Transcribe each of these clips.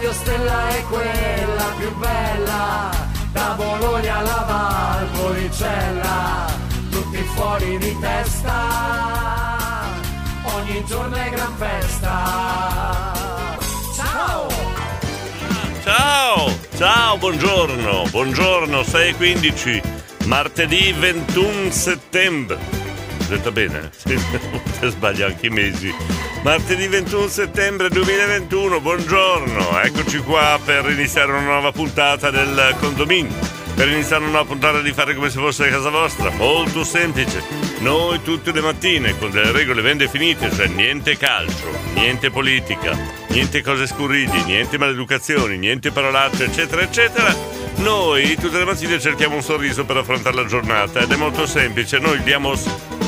Radio Stella è quella più bella, da Bologna alla Valpolicella, tutti fuori di testa, ogni giorno è gran festa. Ciao! Ciao, ciao, buongiorno, buongiorno, 6.15, martedì 21 settembre. Detto bene? Sì, sbaglio anche i mesi. Martedì 21 settembre 2021, buongiorno, eccoci qua per iniziare una nuova puntata del condominio. Per iniziare una nuova puntata di fare come se fosse casa vostra, molto semplice. Noi tutte le mattine con delle regole ben definite, cioè niente calcio, niente politica, niente cose scurridi, niente maleducazioni, niente parolacce, eccetera, eccetera. Noi tutte le mattine cerchiamo un sorriso per affrontare la giornata ed è molto semplice, noi diamo,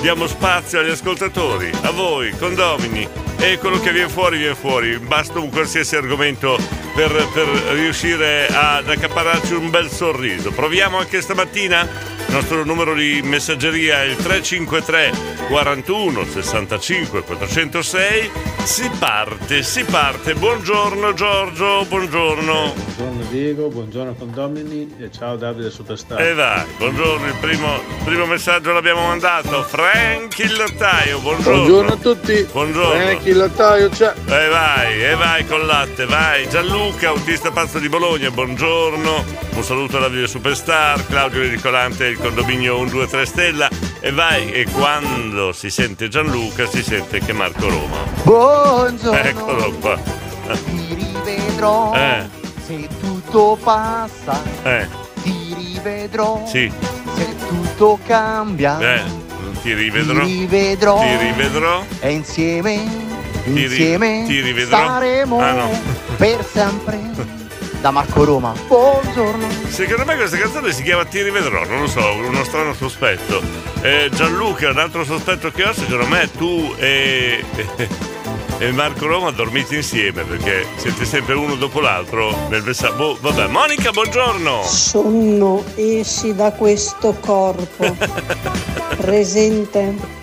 diamo spazio agli ascoltatori, a voi, condomini, e quello che viene fuori viene fuori, basta un qualsiasi argomento per, per riuscire ad accapararci un bel sorriso. Proviamo anche stamattina? Il nostro numero di messaggeria è il 353 41 65 406. Si parte, si parte. Buongiorno Giorgio, buongiorno. Buongiorno Diego, buongiorno condomini e ciao Davide Superstar. E vai, buongiorno, il primo, il primo messaggio l'abbiamo mandato. Frank il lattaio, buongiorno. Buongiorno a tutti. Buongiorno. Frank il lattaio c'è. E vai, e vai con latte, vai. Gianluca, autista pazzo di Bologna, buongiorno. Un saluto a Davide Superstar, Claudio Ricolante, il condominio 123 Stella. E vai, e quando si sente Gianluca si sente che Marco Roma. Buongiorno, Eccolo qua. ti rivedrò. Eh, Se tutto passa, eh, ti rivedrò. sì. Se tutto cambia, Eh, ti rivedrò. ti rivedrò. Ti rivedrò. E insieme, ri- insieme ti rivedrò? staremo Ah, no. per sempre. Da Marco Roma. Buongiorno. Secondo me questa canzone si chiama Ti rivedrò, non lo so, uno strano sospetto. Eh, Gianluca, un altro sospetto che ho, secondo me tu e, e Marco Roma dormite insieme perché siete sempre uno dopo l'altro nel messaggio. Boh, vabbè, Monica, buongiorno. Sonno, esci da questo corpo. Presente.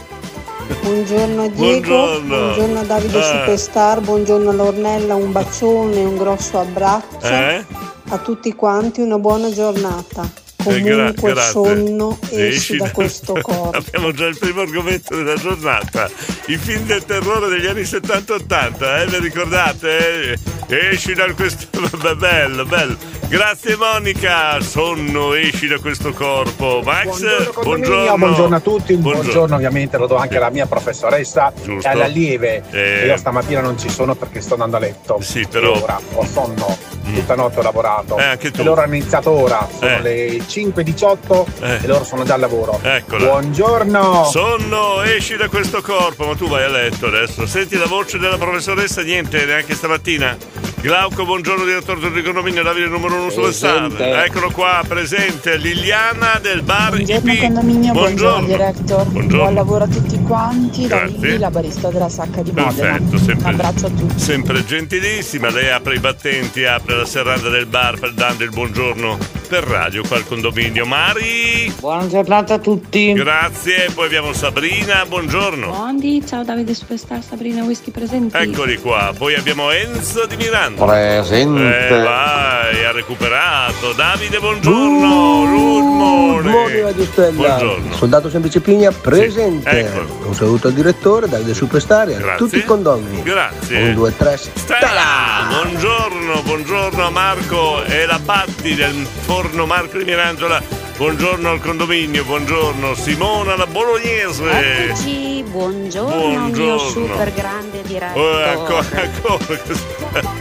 Buongiorno Diego, Buongiorno. a Davide Eh. Superstar, buongiorno Lornella, un bacione, un grosso abbraccio. Eh? A tutti quanti una buona giornata. Eh, gra- Comunque grazie. sonno, esci da questo corpo. Abbiamo già il primo argomento della giornata. I film del terrore degli anni 70-80, eh? Vi ricordate? Esci da questo. Bello, bello. Grazie Monica, sonno, esci da questo corpo. Max, buongiorno. Buongiorno, buongiorno a tutti, un buongiorno. buongiorno. ovviamente lo do anche alla mia professoressa Giusto. e all'allieve. Eh. Io stamattina non ci sono perché sto andando a letto. Sì, però... Ora ho sonno, mm. tutta notte ho lavorato. Eh, anche tu. E loro hanno iniziato ora, sono eh. le 5.18 eh. e loro sono già al lavoro. Eccola. Buongiorno. Sonno, esci da questo corpo, ma tu vai a letto adesso. Senti la voce della professoressa, niente, neanche stamattina. Glauco, buongiorno, direttore dell'economia, Davide numero 1 non lo presente. Eccolo qua, presente Liliana del bar Buongiorno IP. condominio, buongiorno, buongiorno director. Buongiorno. Buon lavoro a tutti quanti, da Lili, la barista della sacca di Modena. Perfetto, sempre, Un abbraccio a tutti. Sempre gentilissima, lei apre i battenti, apre la serranda del bar dando il buongiorno per radio qua al condominio. Mari! Buona giornata a tutti. Grazie, poi abbiamo Sabrina, buongiorno. Bondi, ciao Davide Superstar, Sabrina Whisky presente. Eccoli qua, poi abbiamo Enzo di Miranda Presente. Eh, vai, a recuperare recuperato. Davide, buongiorno. Good morning. Buongiorno Radio Stella. Buongiorno. Soldato Semplice Pigna presente. eccolo. Un saluto al direttore, Davide Superstar e a Grazie. tutti i condomini. Grazie. Un, due, tre. Stella! Buongiorno, buongiorno a Marco e la Patti del forno Marco di Mirandola. Buongiorno al condominio, buongiorno Simona la bolognese. Eccoci, buongiorno, Buongiorno. mio super grande direttore. Oh, ecco, ecco.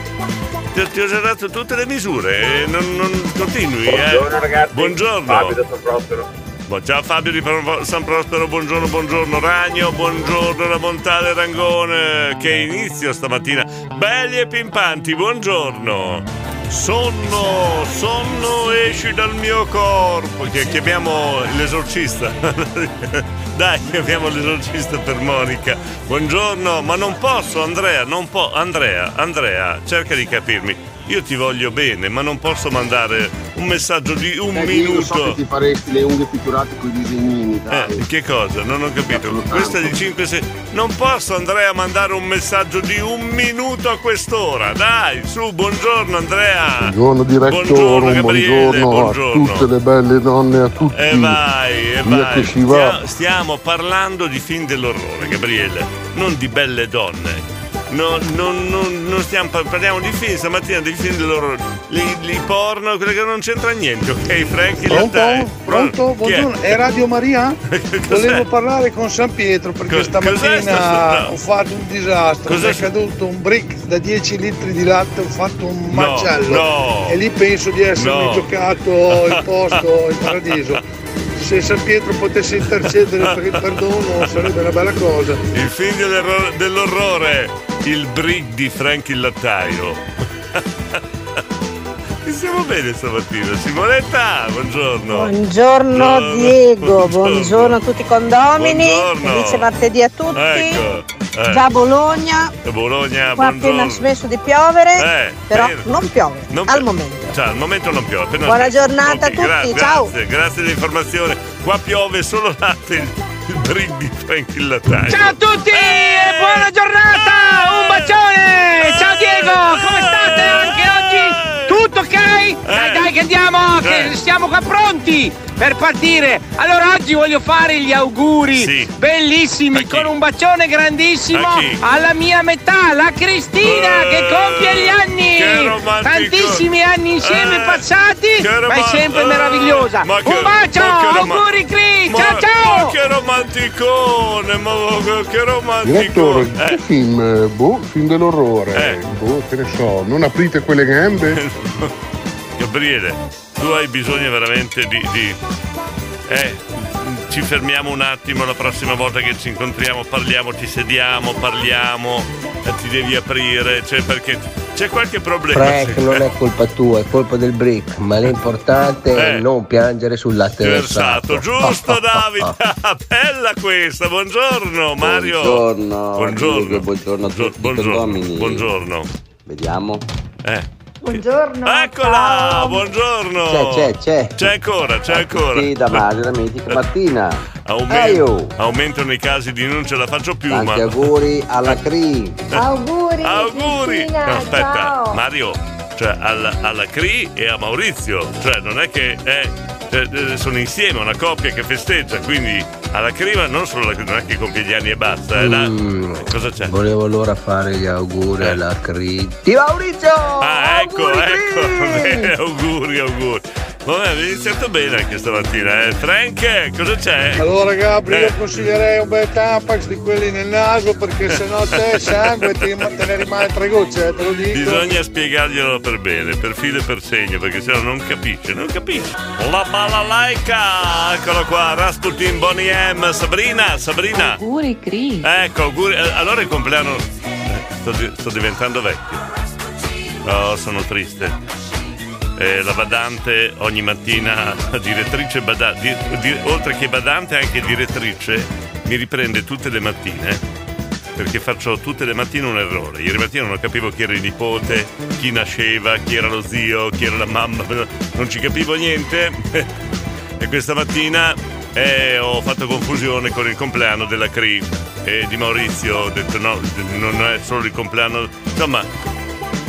Ti, ti ho già dato tutte le misure, eh, non, non continui. eh. Buongiorno, ragazzi. Buongiorno. Fabio da San Prospero. Bu- Ciao Fabio di San Prospero, buongiorno, buongiorno Ragno, buongiorno la Montale Rangone, che inizio stamattina, belli e pimpanti, buongiorno. Sonno, sonno esci dal mio corpo, che chiamiamo l'esorcista. Dai, chiamiamo l'esorcista per Monica. Buongiorno, ma non posso Andrea, non po- Andrea, Andrea, cerca di capirmi. Io ti voglio bene, ma non posso mandare un messaggio di un Eh, io so che minuto. ti faresti le unghie pitturate con i disegnini, dai. Eh, che cosa? Non ho capito. Questa di 5 6. Non posso Andrea mandare un messaggio di un minuto a quest'ora. Dai, su, buongiorno Andrea. Buongiorno direttore, Buongiorno, Gabriele, buongiorno, buongiorno. a tutte le belle donne, a tutti. E vai, e vai. che si va. Stia- stiamo parlando di film dell'orrore, Gabriele, non di belle donne. No, non, non- non stiamo par- parliamo di film stamattina, di film dell'orrore. Li, li porno, quello che non c'entra niente, ok? Frankie Pronto? Pronto? Chi è? Buongiorno, è Radio Maria? Volevo parlare con San Pietro perché Co- stamattina sta- no. ho fatto un disastro, Cos'è mi è caduto un brick da 10 litri di latte, ho fatto un No, macello no. e lì penso di essermi No. giocato il posto, il paradiso. Se San Pietro potesse intercedere per il perdono sarebbe una bella cosa. Il dell'erro- dell'orrore, il brick di Frank il lattaio. E Stiamo bene stamattina. Simonetta, buongiorno. Buongiorno Diego, buongiorno a tutti i condomini, Buongiorno. felice martedì a tutti. Ecco. Eh. Già a Bologna, Bologna, qua appena buongiorno. smesso di piovere, Eh, però bene. non piove Non al pi- momento. Cioè, al momento non piove. appena Buona smesso. giornata a Ok, tutti, ciao. Grazie, grazie dell'informazione. Qua piove solo latte, il, il brick di Frank il lattaio. Ciao a tutti e buona giornata! Un bacione! Ciao Diego, come state anche oggi? Tutto ok? Dai dai che andiamo, che Eh. siamo qua pronti per partire. Allora oggi voglio fare gli auguri Sì. bellissimi con un bacione grandissimo alla mia metà, la Cristina Eh, che compie gli anni. che. Tantissimi anni insieme Eh, passati, che ma è sempre eh, meravigliosa. ma che- Un bacio, che auguri Cris, Ma- ciao ciao! Ma che romanticone, ma che romanticone. Direttore, Eh. che film? Boh, film dell'orrore. Eh. Boh, che ne so, non aprite quelle gambe? Gabriele, tu hai bisogno veramente di. di- Eh, ci fermiamo un attimo la prossima volta che ci incontriamo, parliamo, ci sediamo, parliamo, eh, ti devi aprire, cioè perché c'è qualche problema. Frank, non è colpa tua, è colpa del brick, ma l'importante Eh. è non piangere sul latte Versato, versato. giusto Davide, bella questa, buongiorno Mario. Buongiorno, buongiorno, buongiorno a tutti buongiorno, buongiorno. Vediamo. Eh. Buongiorno. Eccola, buongiorno. C'è, c'è, c'è. C'è ancora, c'è ancora. Sì, da Mario, la mitica Martina. Aumen- Ehi, oh. aumentano i casi di non ce la faccio più, Tanti ma. auguri alla CRI. Auguri. Auguri! Cristina, No, aspetta, ciao. Mario, cioè alla, alla Cri e a Maurizio, cioè non è che è, cioè, eh, sono insieme, una coppia che festeggia, quindi alla Cri, ma non solo la Cri, non è che compie gli anni e basta, eh, là- Mm, cosa c'è? Volevo allora fare gli auguri alla Cri. Di Maurizio! Ah, ecco, Auguri, ecco, Cri! bene, auguri, auguri. Vabbè, avete iniziato bene anche stamattina, eh. Frank, cosa c'è? Allora Gabri, Eh. io consiglierei un bel Tampax di quelli nel naso perché sennò te sangue ti, te ne rimane tre gocce, eh, te lo dico. Bisogna spiegarglielo per bene, per filo e per segno, perché sennò non capisce, non capisce. La balalaica! Eccolo qua, Rasputin, Bonnie M, Sabrina, Sabrina. Auguri, Cri. Ecco, auguri. Eh, Allora il compleanno. eh, Sto, sto diventando vecchio. Oh, sono triste. Eh, la badante ogni mattina, direttrice bada- di- di- oltre che badante anche direttrice, mi riprende tutte le mattine perché faccio tutte le mattine un errore. Ieri mattina non capivo chi era il nipote, chi nasceva, chi era lo zio, chi era la mamma, non ci capivo niente. e questa mattina eh, ho fatto confusione con il compleanno della CRI e di Maurizio. Ho detto no, non è solo il compleanno. Insomma,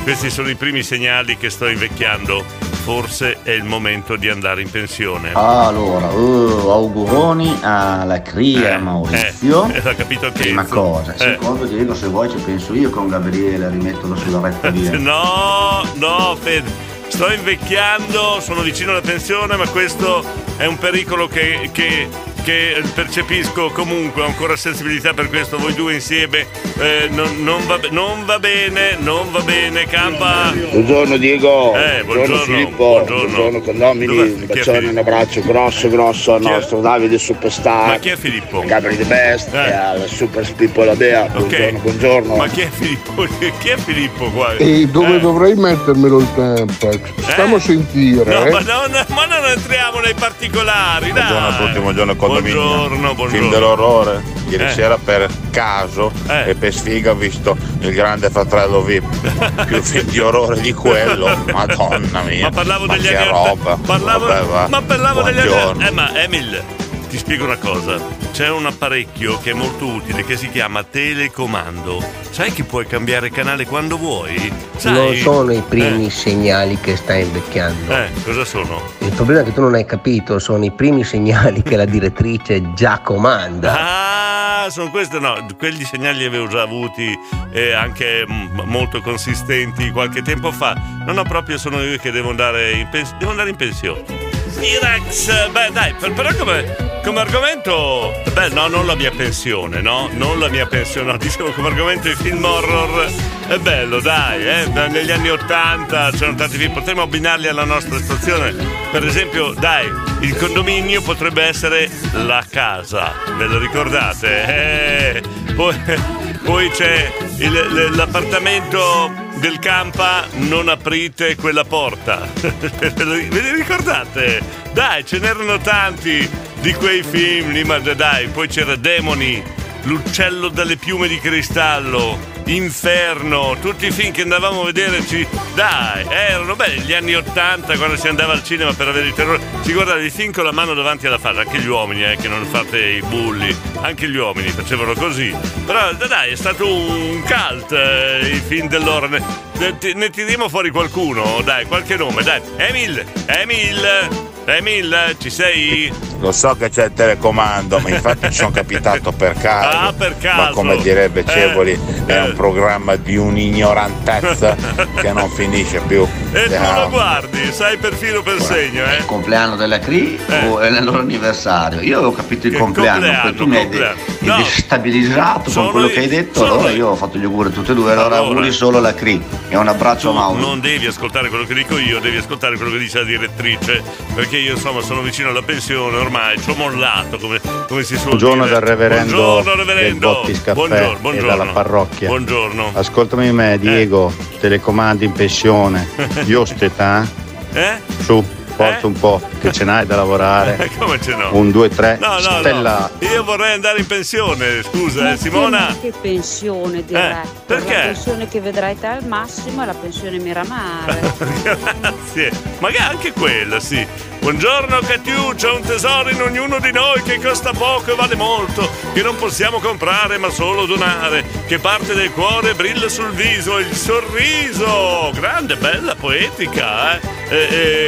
questi sono i primi segnali che sto invecchiando. Forse è il momento di andare in pensione. Allora, uh, auguroni alla Cria Eh, Maurizio. eh, l'ha capito anche Prima cosa. Eh. Secondo Diego, se vuoi ci penso io con Gabriele, rimetterlo sulla retta via. No, no, Fede. Sto invecchiando, sono vicino alla pensione, ma questo è un pericolo che, che- che percepisco comunque, ancora sensibilità per questo, voi due insieme. eh, non, non va, non va bene, non va bene, campa. Buongiorno Diego, Eh, buongiorno, Filippo, buongiorno. buongiorno condomini, Dov'è? un bacione, un abbraccio grosso grosso al nostro Davide Superstar, Ma chi è Filippo? Gabri The Best Eh. e al Super Spippo La Bea, buongiorno, buongiorno. Ma chi è Filippo? Chi è Filippo qua? E dove Eh. dovrei mettermelo il tempo? Stiamo a sentire. No, eh. ma, non, ma non entriamo nei particolari, dai. Buongiorno a tutti, buongiorno condominio. Buongiorno, buongiorno. Film dell'orrore. Ieri Eh. sera per caso e per sfiga ho visto il grande fratello VIP. Più film di orrore di quello. Madonna mia. Ma parlavo Ma degli anni roba. Parlavo, Vabbè, va. ma parlavo degli anni Buongiorno. Eh, ma Emil, ti spiego una cosa. C'è un apparecchio che è molto utile che si chiama telecomando. Sai che puoi cambiare canale quando vuoi? Sai? Non sono i primi segnali che stai invecchiando. Eh, cosa sono? Il problema è che tu non hai capito, sono i primi segnali che la direttrice già comanda. Ah, sono questi, no, quegli segnali li avevo già avuti e anche mm, molto consistenti qualche tempo fa. No, no, proprio sono io che devo andare in, pens- devo andare in pensione. Irax, beh dai, per- però come, come argomento, beh no, non la mia pensione, no? Non la mia pensione, no, dicevo come argomento i film horror è bello, dai, eh? negli anni Ottanta c'erano tanti film, potremmo abbinarli alla nostra situazione. Per esempio, dai, il condominio potrebbe essere la casa, ve lo ricordate? Eh, poi, poi c'è il- l'appartamento del campa, non aprite quella porta. Ve li ricordate? Dai, ce n'erano tanti di quei film lì, ma dai, poi c'era Demoni, L'uccello dalle piume di cristallo, Inferno, tutti i film che andavamo a vederci, dai, erano belli gli anni Ottanta quando si andava al cinema per avere il terrore. Si guardava i film con la mano davanti alla faccia, anche gli uomini, eh, che non fate i bulli, anche gli uomini facevano così. Però dai, è stato un cult eh, i film dell'ora. Ne, ne, ne tiriamo fuori qualcuno, dai, qualche nome, dai. Emil, Emil, Emil, ci sei? Lo so che c'è il telecomando, ma infatti ci sono capitato per caso. Ah, per caso. Ma come direbbe Eh, Cevoli, è un programma di un'ignorantezza che non finisce più. E tu lo guardi, sai per filo per segno, eh? Il compleanno della CRI o è il loro anniversario? Io avevo capito il compleanno, poi tu mi hai de- hai destabilizzato sono con quello io- che hai detto, allora io. ho fatto gli auguri a tutti e due, allora, Allora. auguri solo alla CRI e un abbraccio a Mauro. Non devi ascoltare quello che dico io, devi ascoltare quello che dice la direttrice, perché io insomma sono vicino alla pensione ormai, ci ho mollato come, come si suol Buongiorno dire. dal reverendo Buongiorno reverendo. Bottis Caffè buongiorno, e buongiorno. dalla parrocchia. Buongiorno. Ascoltami me, Diego, telecomandi in pensione. Io steta, Eh? su, porta un po', che ce n'hai da lavorare. Come ce n'ho? Un, due, tre, No, no, stella. no. Io vorrei andare in pensione, scusa, eh, Simona. Che pensione diretta? perché? La pensione che vedrai te al massimo è la pensione Miramare. Grazie. Magari anche quella, sì. Buongiorno Catiu, c'è un tesoro in ognuno di noi che costa poco e vale molto, che non possiamo comprare ma solo donare, che parte del cuore brilla sul viso, il sorriso. Grande, bella, poetica, eh? eh,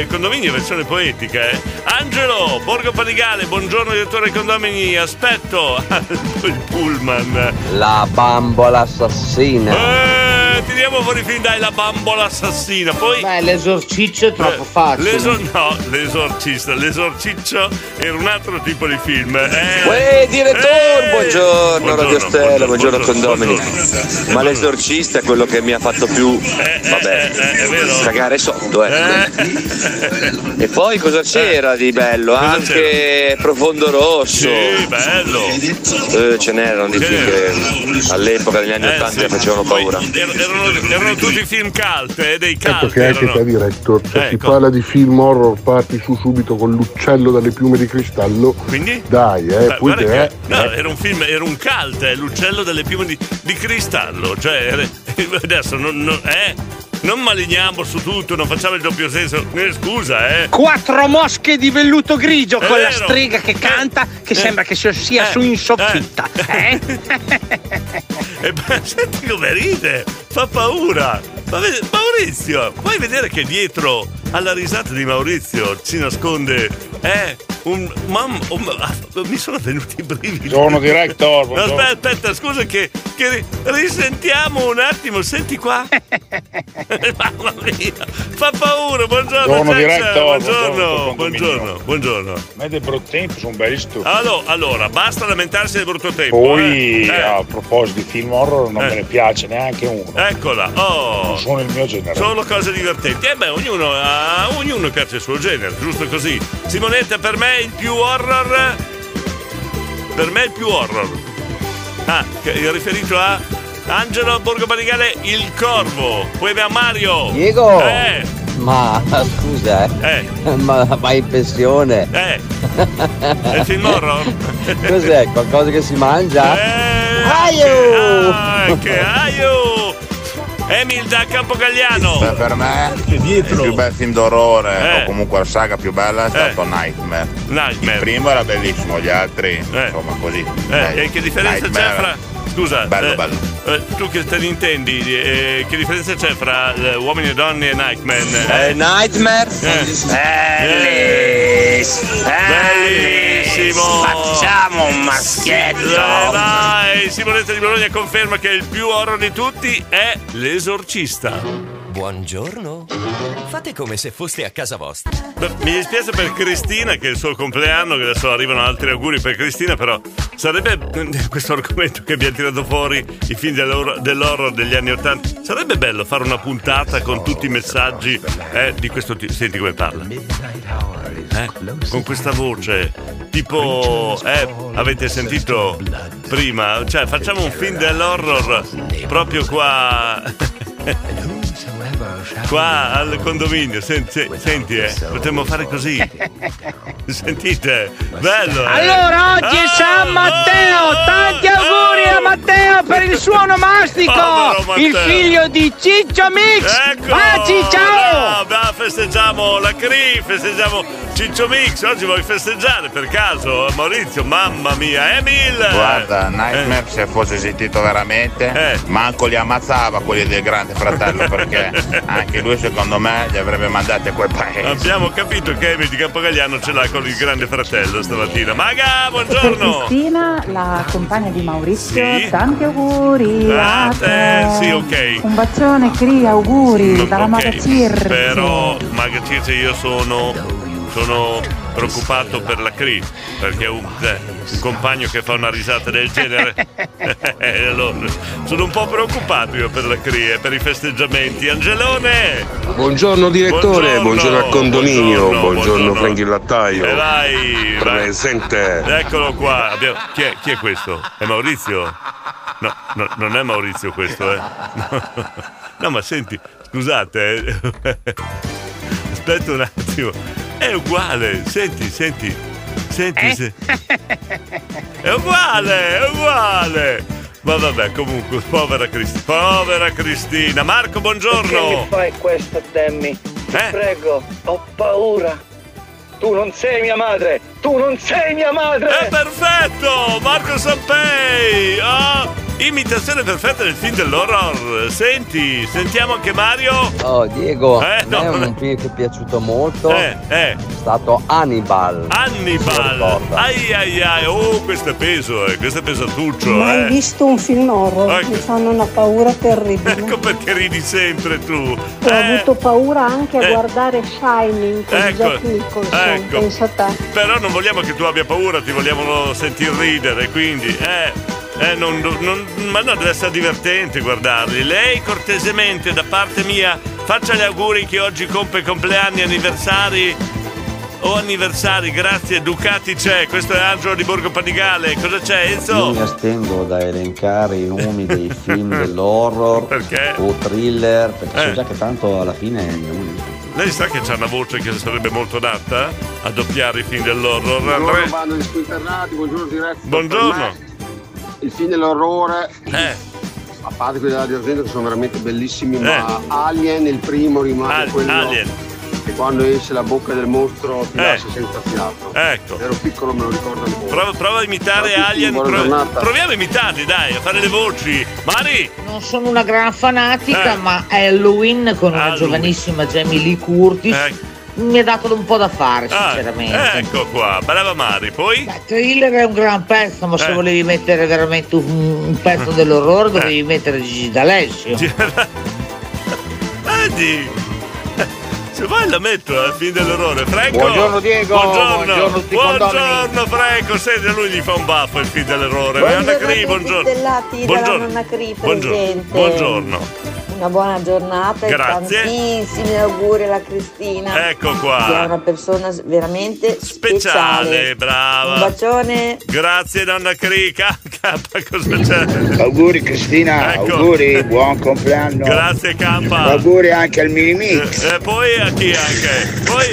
eh, condominio versione poetica, eh? Angelo, Borgo Panigale, buongiorno direttore dei condomini, aspetto il pullman. La bambola assassina. Eh, tiriamo fuori fin dai la bambola assassina, poi... Beh, l'esorciccio è troppo Eh, facile. l'esor- no, l'esorcista, l'esorciccio era un altro tipo di film. Eh, Uè, direttore, eh, buongiorno, Radio Stella, buongiorno, condomini. buongiorno. Ma l'esorcista è quello che mi ha fatto più, vabbè, cagare sotto, eh. E poi cosa c'era di bello? Anche Profondo Rosso. Sì, bello. Eh, ce n'erano di film che all'epoca negli anni Eh, 80 sì. facevano paura. Ero erano, erano tutti film cult, eh, dei cult. Ecco che anche te director, se si Ecco. parla di film horror parti su subito con l'uccello dalle piume di cristallo. Quindi? Dai, eh, Beh, poi te, che- no, era un film, era un cult, eh, l'uccello delle piume di, di cristallo. Cioè, adesso non, non- eh, non maligniamo su tutto, non facciamo il doppio senso. Eh, scusa, eh. Quattro mosche di velluto grigio È con la vero. strega che canta, che Eh. sembra che sia sia Eh. su in soffitta. Eh? E beh, senti come ride, fa paura. Ma Maurizio, puoi vedere che dietro alla risata di Maurizio si nasconde eh, un mamma. mi sono venuti i brividi. Buongiorno, director, No, aspetta, aspetta, scusa che, che ri- risentiamo un attimo, senti qua. Mamma mia, fa paura, buongiorno. Buongiorno, Jackson, director, Buongiorno, buongiorno, buongiorno, buongiorno. Ma è del brutto tempo, sono belli stu. Allora, allora, basta lamentarsi del brutto tempo. Poi, eh. Eh. a proposito di film horror, non Eh. me ne piace neanche uno. Eccola, oh. Non sono il mio genere. Solo cose divertenti. E beh, ognuno, ognuno piace il suo genere, giusto così. Simonetta, per me il più horror. Per me il più horror. Ah, riferito a Angelo Borgo Panigale, il corvo. Poi abbiamo Mario. Diego! Eh, Ma scusa, eh. eh, Ma vai in pensione? eh. È il film horror? Cos'è? Qualcosa che si mangia? Eh, Aio! Anche aio! Emil da Campogagliano. Beh, per me il più bel film d'orrore Eh. o comunque la saga più bella è stato Nightmare. Nightmare. Il primo era bellissimo, gli altri insomma così. Eh, e che differenza c'è Nightmare. fra. Scusa, Bello, eh, bello. eh, tu che te ne intendi, eh, che differenza c'è fra eh, Uomini e Donne e Nightman? Eh, Nightmare? Bellissimo! Bellissimo! Facciamo un maschietto! Eh, vai! Simonetta di Bologna conferma che il più horror di tutti è l'esorcista. Buongiorno. Fate come se foste a casa vostra. Beh, Mi dispiace per Cristina che è il suo compleanno, che adesso arrivano altri auguri per Cristina, però sarebbe eh, questo argomento che abbiamo tirato fuori, i film dell'horror, dell'horror degli anni Ottanta, sarebbe bello fare una puntata con tutti i messaggi eh, di questo tipo. Senti come parla. Eh, con questa voce, tipo, eh, avete sentito prima? Cioè, facciamo un film dell'horror proprio qua. Qua al condominio, senti, senti eh, potremmo fare così. Sentite, bello. eh? Allora oggi è San Matteo, tanti auguri a Matteo per il suo onomastico, Povero Matteo. il figlio di Ciccio Mix. Ecco, Baci, ciao! no, beh, festeggiamo la CRI, festeggiamo Ciccio Mix. Oggi vuoi festeggiare per caso, Maurizio? Mamma mia, Emil! Guarda, Nightmare se fosse esistito veramente, Eh. manco li ammazzava quelli del Grande Fratello perché anche lui secondo me li avrebbe mandati a quel paese. Abbiamo capito che Emil di Campogagliano ce l'ha con il grande fratello stamattina. Maga, Per buongiorno! Cristina, la compagna di Maurizio, Sì. tanti auguri Ah, a te. eh, sì, ok. Un bacione, Cri, auguri dalla Ok, Maga Circe. Però, Maga Circe, io sono, sono preoccupato per la CRI perché un, eh, un compagno che fa una risata del genere. eh, allora, sono un po' preoccupato io per la CRI e per i festeggiamenti. Angelone! Buongiorno direttore, buongiorno, al condominio, buongiorno, buongiorno, buongiorno. Franchi Lattaio. E vai, vai. Presente. Eccolo qua. Abbiamo- Chi, è, chi è questo? È Maurizio? No, no, non è Maurizio questo, eh. No, no, ma senti, scusate. eh. Aspetta un attimo. È uguale. Senti, senti. Senti, se- È uguale, è uguale. Ma vabbè, comunque, povera Cristina. Povera Cristina. Marco, Perché mi buongiorno. fai questo, Demi? Ti Eh? prego, ho paura. Tu non sei mia madre! Tu non sei mia madre! È perfetto! Marco Sampei! Oh, imitazione perfetta del film dell'horror. Senti, sentiamo anche Mario. Oh Diego, Eh, a me no. un film che è piaciuto molto Eh, eh. è stato Hannibal. Hannibal! Ai ai ai, oh, questo è peso, eh, questo è pesatuccio, Mai eh. visto un film horror, Ecco. mi fanno una paura terribile. Ecco perché ridi sempre tu. Ho avuto paura anche a eh. guardare Shining con Ecco, Jack Nicholson, ecco. pensa a te. Però non vogliamo che tu abbia paura, ti vogliamo sentir ridere, quindi, eh, eh, non, non- ma no, deve essere divertente guardarli. Lei cortesemente, da parte mia, faccia gli auguri che oggi compie compleanni, anniversari o anniversari, grazie, Ducati c'è, questo è Angelo di Borgo Panigale, cosa c'è Io Enzo? mi astengo da elencare i nomi dei film dell'horror Perché? o thriller, perché Eh. so già che tanto alla fine non- Lei sa che c'ha una voce che sarebbe molto adatta a doppiare i film dell'horror? Buongiorno bando di squinternati, buongiorno diretto. Buongiorno. Il film dell'orrore, Eh, a parte quelli della Argento che sono veramente bellissimi, Eh. ma Alien il primo rimane Al- quello Alien. Che quando esce la bocca del mostro ti Eh. lascia senza fiato. ecco. Ero piccolo me lo ricordo ancora. Prova, prova a imitare Ciao Alien. pro- proviamo a imitarli, dai, a fare le voci. Mari! Non sono una gran fanatica, Eh. ma Halloween con una Halloween. giovanissima Jamie Lee Curtis Eh. mi ha dato un po' da fare, Ah, sinceramente. ecco qua, brava Mari. Poi? Thriller è un gran pezzo, ma se Eh. volevi mettere veramente un, un pezzo dell'orrore dovevi mettere Gigi D'Alessio. Vedi? Se vuoi la metto al fin dell'orrore. Franco! Buongiorno, Diego. Buongiorno! Buongiorno Buongiorno, Franco! Senti, a lui gli fa un baffo il. Nonna Cri, buongiorno. nonna Cri Buongiorno. presente. Buongiorno. Una buona giornata Grazie. e tantissimi auguri alla Cristina. Ecco qua. Che è una persona veramente Speciale, speciale. brava. Un bacione. Grazie, nonna Cri. K, cosa c'è? Auguri Cristina, Ecco. auguri, buon compleanno. Grazie, K. Auguri anche al mini mix. E poi a chi anche? Poi.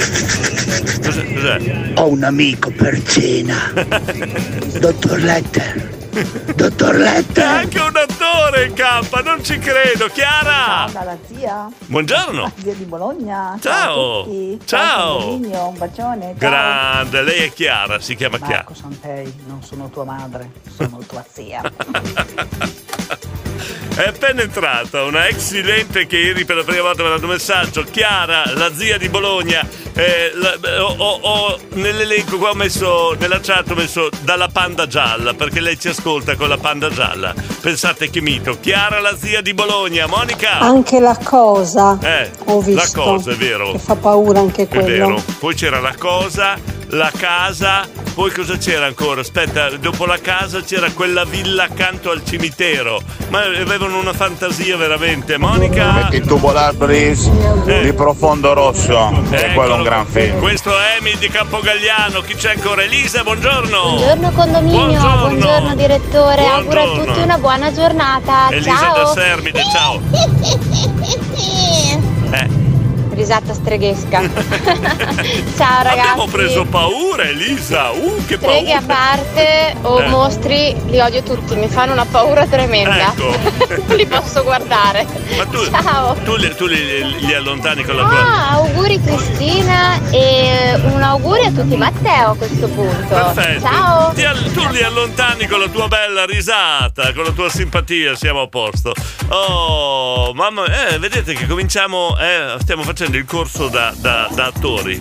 Cos'è? cos'è? Ho un amico per cena. Dottor Letter. Dottor È Letter. anche un attore, K, non ci credo. Chiara! Dalla zia. Buongiorno. Zia di Bologna. Ciao. tutti. Ciao. Condominio, un bacione. Ciao. Grande, lei è Chiara, si chiama Chiara. Marco Santei, non sono tua madre, sono tua zia. È appena entrata una ex silente che ieri per la prima volta mi ha dato un messaggio. Chiara, la zia di Bologna. Eh, la- ho, ho- nell'elenco qua ho messo, nella chat ho messo dalla panda gialla, perché lei ci ascolta con la panda gialla. Pensate che mito. Chiara, la zia di Bologna. Monica. Anche la cosa. Eh, Ho la visto. cosa, è vero. Che fa paura anche È quello. vero. Poi c'era la cosa, la casa, poi cosa c'era ancora? Aspetta, dopo la casa c'era quella villa accanto al cimitero. Ma avevano una fantasia veramente. Monica? Metti il tubular breeze di profondo rosso, e quello è un gran film. Questo è Emi di Campogagliano. Chi c'è ancora? Elisa, buongiorno. Buongiorno condominio, Buongiorno. direttore, auguro a Buongiorno. tutti una buona giornata. Elisa Ciao. da Sermide, ciao. Risata streghesca. Ciao ragazzi. abbiamo preso paura, Elisa. Uh, che Streghe a paura. parte o Eh. mostri, li odio tutti, mi fanno una paura tremenda. Ecco. Non li posso guardare. Ma tu, Ciao. tu, li, tu li- li allontani con la tua. Ah, auguri Cristina e un augurio a tutti Matteo a questo punto. Perfetto. Ciao. All- tu li allontani con la tua bella risata, con la tua simpatia, siamo a posto. Oh, mamma, eh, vedete che cominciamo, eh, stiamo facendo il corso da, da- da attori.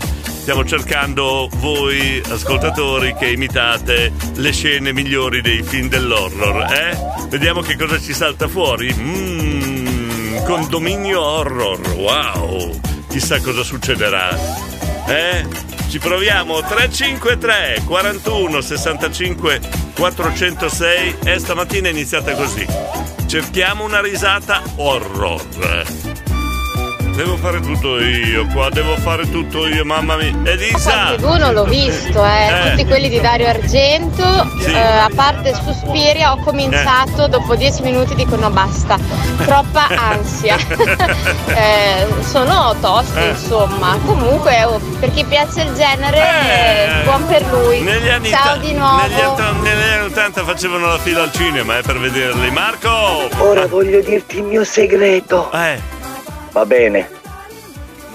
Stiamo cercando voi, ascoltatori, che imitate le scene migliori dei film dell'horror, eh? Vediamo che cosa ci salta fuori. Mmm, condominio horror, wow! Chissà cosa succederà. Eh? Ci proviamo 353 41 65 406 e stamattina è iniziata così. Cerchiamo una risata horror. Devo fare tutto io qua, devo fare tutto io, mamma mia. Elisa! Qualcuno l'ho visto, eh. Eh. tutti quelli di Dario Argento, Sì. eh, a parte Suspiria ho cominciato dopo dieci minuti dico no basta, troppa ansia. Eh, sono tosti Eh. insomma, comunque oh, per chi piace il genere Eh. buon per lui. Negli anni, Ciao ta- di nuovo. negli anni- negli anni 80 facevano la fila al cinema eh, per vederli. Marco! Ora voglio dirti il mio segreto. Eh. Va bene.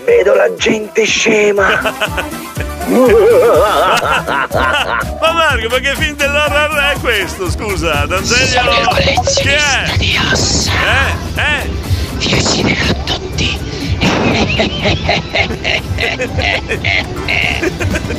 Vedo la gente scema. Ma Marco, ma che film dell'horror è questo? Scusa, D'Angelio. Che è? di ossa. Eh? Eh? Vicine a tutti.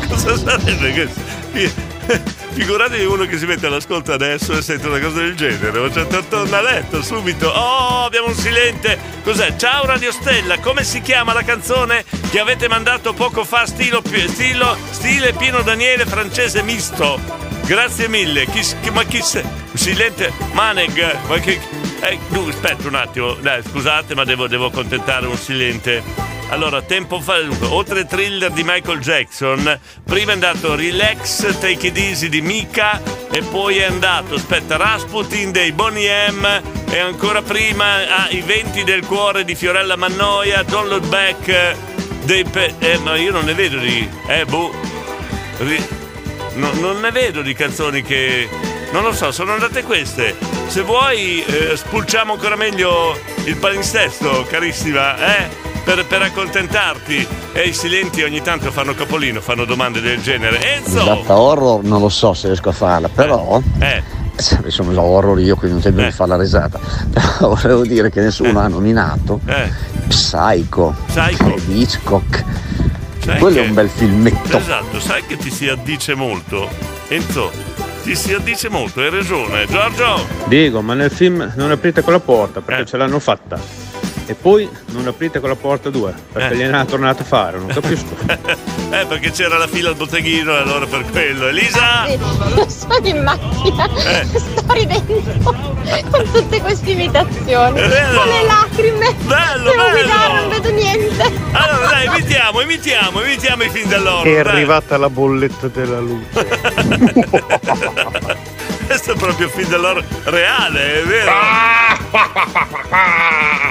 Cosa sarebbe questo? Fi- Figuratevi uno che si mette all'ascolto adesso e sente una cosa del genere. Cioè, to- torna a letto subito. Oh, abbiamo un silente. Cos'è? Ciao Radio Stella, come si chiama la canzone che avete mandato poco fa? Stilo, stilo, stile Pino Daniele francese misto. Grazie mille. Chi, ma chi? Un silente Maneg. Ma che. Eh, aspetta un attimo. Dai, scusate, ma devo, devo accontentare un silente. Allora, tempo fa, oltre thriller di Michael Jackson, prima è andato Relax, Take It Easy di Mika e poi è andato, aspetta, Rasputin dei Bonnie M e ancora prima ah, I venti del cuore di Fiorella Mannoia, Don't Look Back eh, dei... Pe- eh, ma io non ne vedo di... Eh, boh... Ri- no- non ne vedo di canzoni che... Non lo so, sono andate queste. Se vuoi eh, spulciamo ancora meglio il palinsesto, carissima, eh? Per, per accontentarti. E i silenti ogni tanto fanno capolino, fanno domande del genere. Enzo! Data horror non lo so se riesco a farla, però. Eh. Insomma, so horror io, quindi non c'è bisogno di fare la risata. Però volevo dire che nessuno ha nominato Eh. Psycho, Psycho. Hitchcock. Sai Quello che- è un bel filmetto. Esatto, sai che ti si addice molto? Enzo, ti si addice molto, hai ragione. Giorgio! Diego, ma nel film non aprite quella porta perché ce l'hanno fatta. E poi non aprite quella porta due perché Eh. gliene tornato a fare, non capisco. eh, perché c'era la fila al botteghino e allora per quello. Elisa! Sì, io sono in macchina, Eh. sto ridendo con tutte queste imitazioni. Vero. Con le lacrime. Bello, Devo bello. guidare, non vedo niente. Allora dai, imitiamo, imitiamo, imitiamo i film dell'oro. È dai. arrivata la bolletta della luce. Questo è proprio film dell'oro reale, è vero?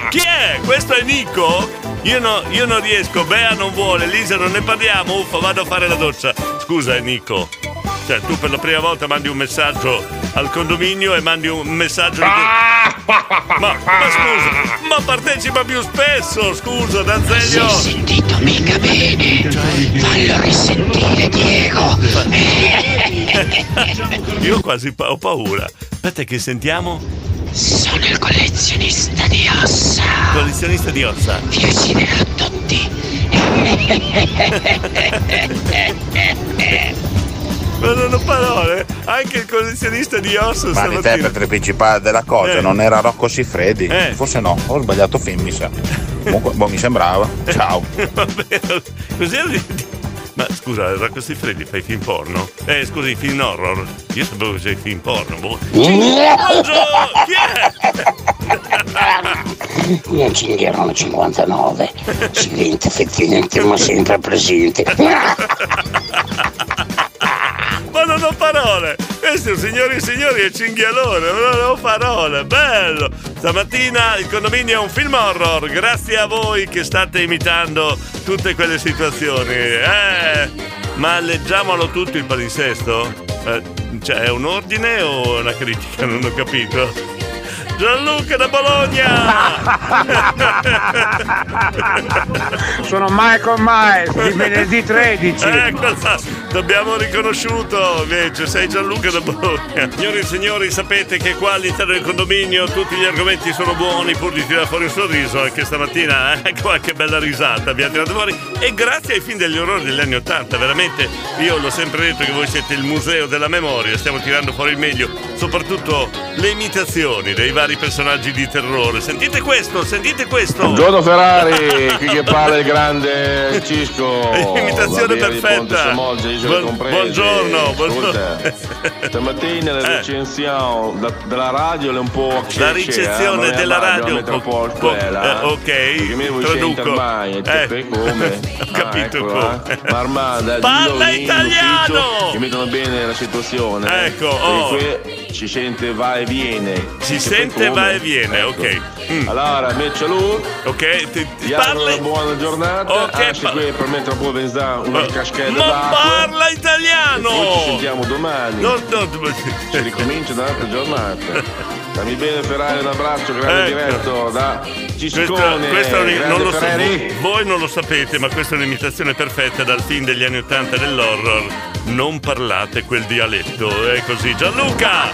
Chi è? Questo è Nico? Io, no- io non riesco, Bea non vuole, Lisa non ne parliamo, uffa, vado a fare la doccia. Scusa, Nico. Cioè, tu per la prima volta mandi un messaggio al condominio e mandi un messaggio di... Ma, ma scusa, ma partecipa più spesso, scusa, Danzeglio. Si è sentito mica bene. Fallo risentire, Diego. Io quasi pa- ho paura. Aspetta che sentiamo. Sono il collezionista di ossa. Collezionista di ossa. Vi ucciderò tutti. Ma non ho parole. Anche il collezionista di ossa Ma l'interprete principale della cosa Eh. non era Rocco Siffredi? Eh. Forse no, ho sbagliato film, mi sa. Comunque, boh, mi sembrava. Ciao. Vabbè, cos'era di- Ma scusa, Rocco Siffredi fai film porno? Eh, scusi, film horror. Io sapevo che sei film porno. Boh. È? Io cinghialone 59. Silente, effettivamente, ma sempre presente. Ma non ho parole! Questo, signori e signori, è cinghialone, non ho parole, bello! Stamattina il condominio è un film horror, grazie a voi che state imitando tutte quelle situazioni. Eh, ma leggiamolo tutto il palinsesto? Eh, cioè, è un ordine o una critica? Non ho capito. Gianluca da Bologna! Sono Michael Myers di venerdì 13. Eccola, t'abbiamo riconosciuto invece, sei Gianluca da Bologna. Signori e signori, sapete che qua all'interno del condominio tutti gli argomenti sono buoni pur di tirare fuori un sorriso, anche stamattina eh, qualche bella risata abbiamo tirato fuori. E grazie ai film degli orrori degli anni Ottanta, veramente io l'ho sempre detto che voi siete il museo della memoria, stiamo tirando fuori il meglio, soprattutto le imitazioni dei vari personaggi di terrore. Sentite questo, sentite questo! Buongiorno Ferrari, qui che parla il grande Cisco. Imitazione perfetta. Buon- comprese. buongiorno, buongiorno. Stamattina la Eh. recensione da- della radio è un po' La ricezione della radio, un po' po- quella. eh, ok, traduco. mai, Eh. come? Ho capito ecco, come. eh. Ma Armanda, Parla italiano! Che mettono bene la situazione. Ecco, oh. Ci sente va e viene. Si sente va e viene, Ecco. ok. Mm. Allora, Meccia lui. Ok, ti, ti parli- una buona giornata. Ok, anche qui per me tra poco venza una caschetta Ma d'acqua. parla italiano! E poi ci sentiamo domani. No, no, Si ricomincia dall'altra giornata. Stammi bene Ferrari, un abbraccio grande Ecco. diretto da Questa, Ciscone. questa è un- grande non lo so, voi, non lo sapete, ma questa è un'imitazione perfetta dal film degli anni Ottanta dell'horror. Non parlate quel dialetto, è così. Gianluca!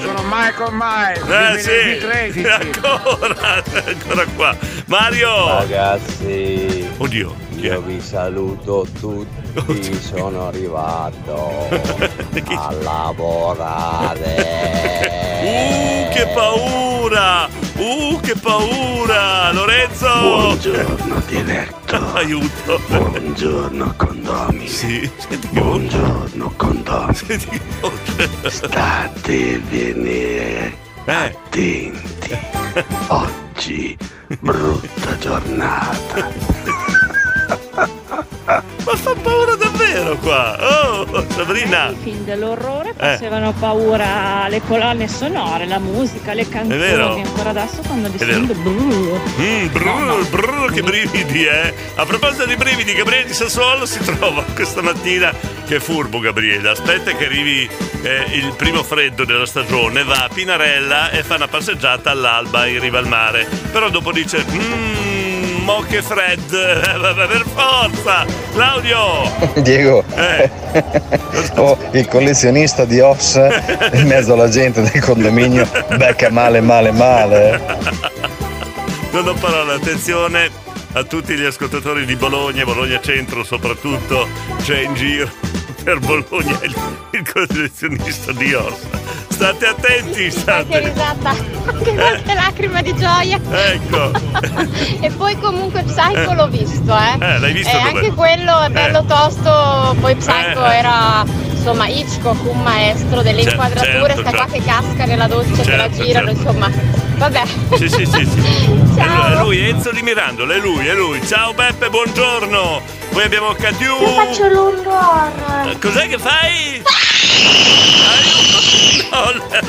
Sono Michael Myers Eh sì, 13. ancora, ancora qua. Mario! Ragazzi, Oddio, io vi saluto tutti, sono arrivato a lavorare. Uh, che paura! Uh, che paura! Lorenzo! Buongiorno diretto. Aiuto! Buongiorno condomi. Sì, Buongiorno condomi. Senti che voce. State bene Eh. attenti. Oggi brutta giornata. Ma fa paura davvero qua! Oh, Sabrina! I film dell'orrore Eh. facevano paura le colonne sonore, la musica, le canzoni. Ancora adesso quando li sento brrr. Mm, brrr, brrr, che brividi, eh! A proposito di brividi, Gabriele di Sassuolo si trova questa mattina. Che furbo, Gabriele! Aspetta che arrivi eh, il primo freddo della stagione, va a Pinarella e fa una passeggiata all'alba in riva al mare. Però dopo dice. Mmm, mo che fred! Eh, per forza! Claudio! Diego, Eh. oh, il collezionista di ops in mezzo alla gente del condominio becca male, male, male. Non ho parole, attenzione a tutti gli ascoltatori di Bologna, Bologna Centro soprattutto, c'è in giro per Bologna il, il collezionista di ossa. State attenti, Che state. risata, che quante lacrime di gioia. Ecco. e poi comunque Psycho l'ho visto, eh. Eh, l'hai visto E dove? anche quello è bello Eh. tosto, poi Psycho Eh. era insomma Hitchcock, un maestro delle Cer- inquadrature, certo, sta qua certo. che casca nella doccia, che la Certo, girano, certo. insomma. Vabbè. Sì, sì, sì, sì. È lui, è lui, Enzo di Mirandola, è lui, è lui. Ciao Beppe, buongiorno. Poi abbiamo Cadiu. faccio l'urlo horror. Cos'è che fai? Ah, No, è.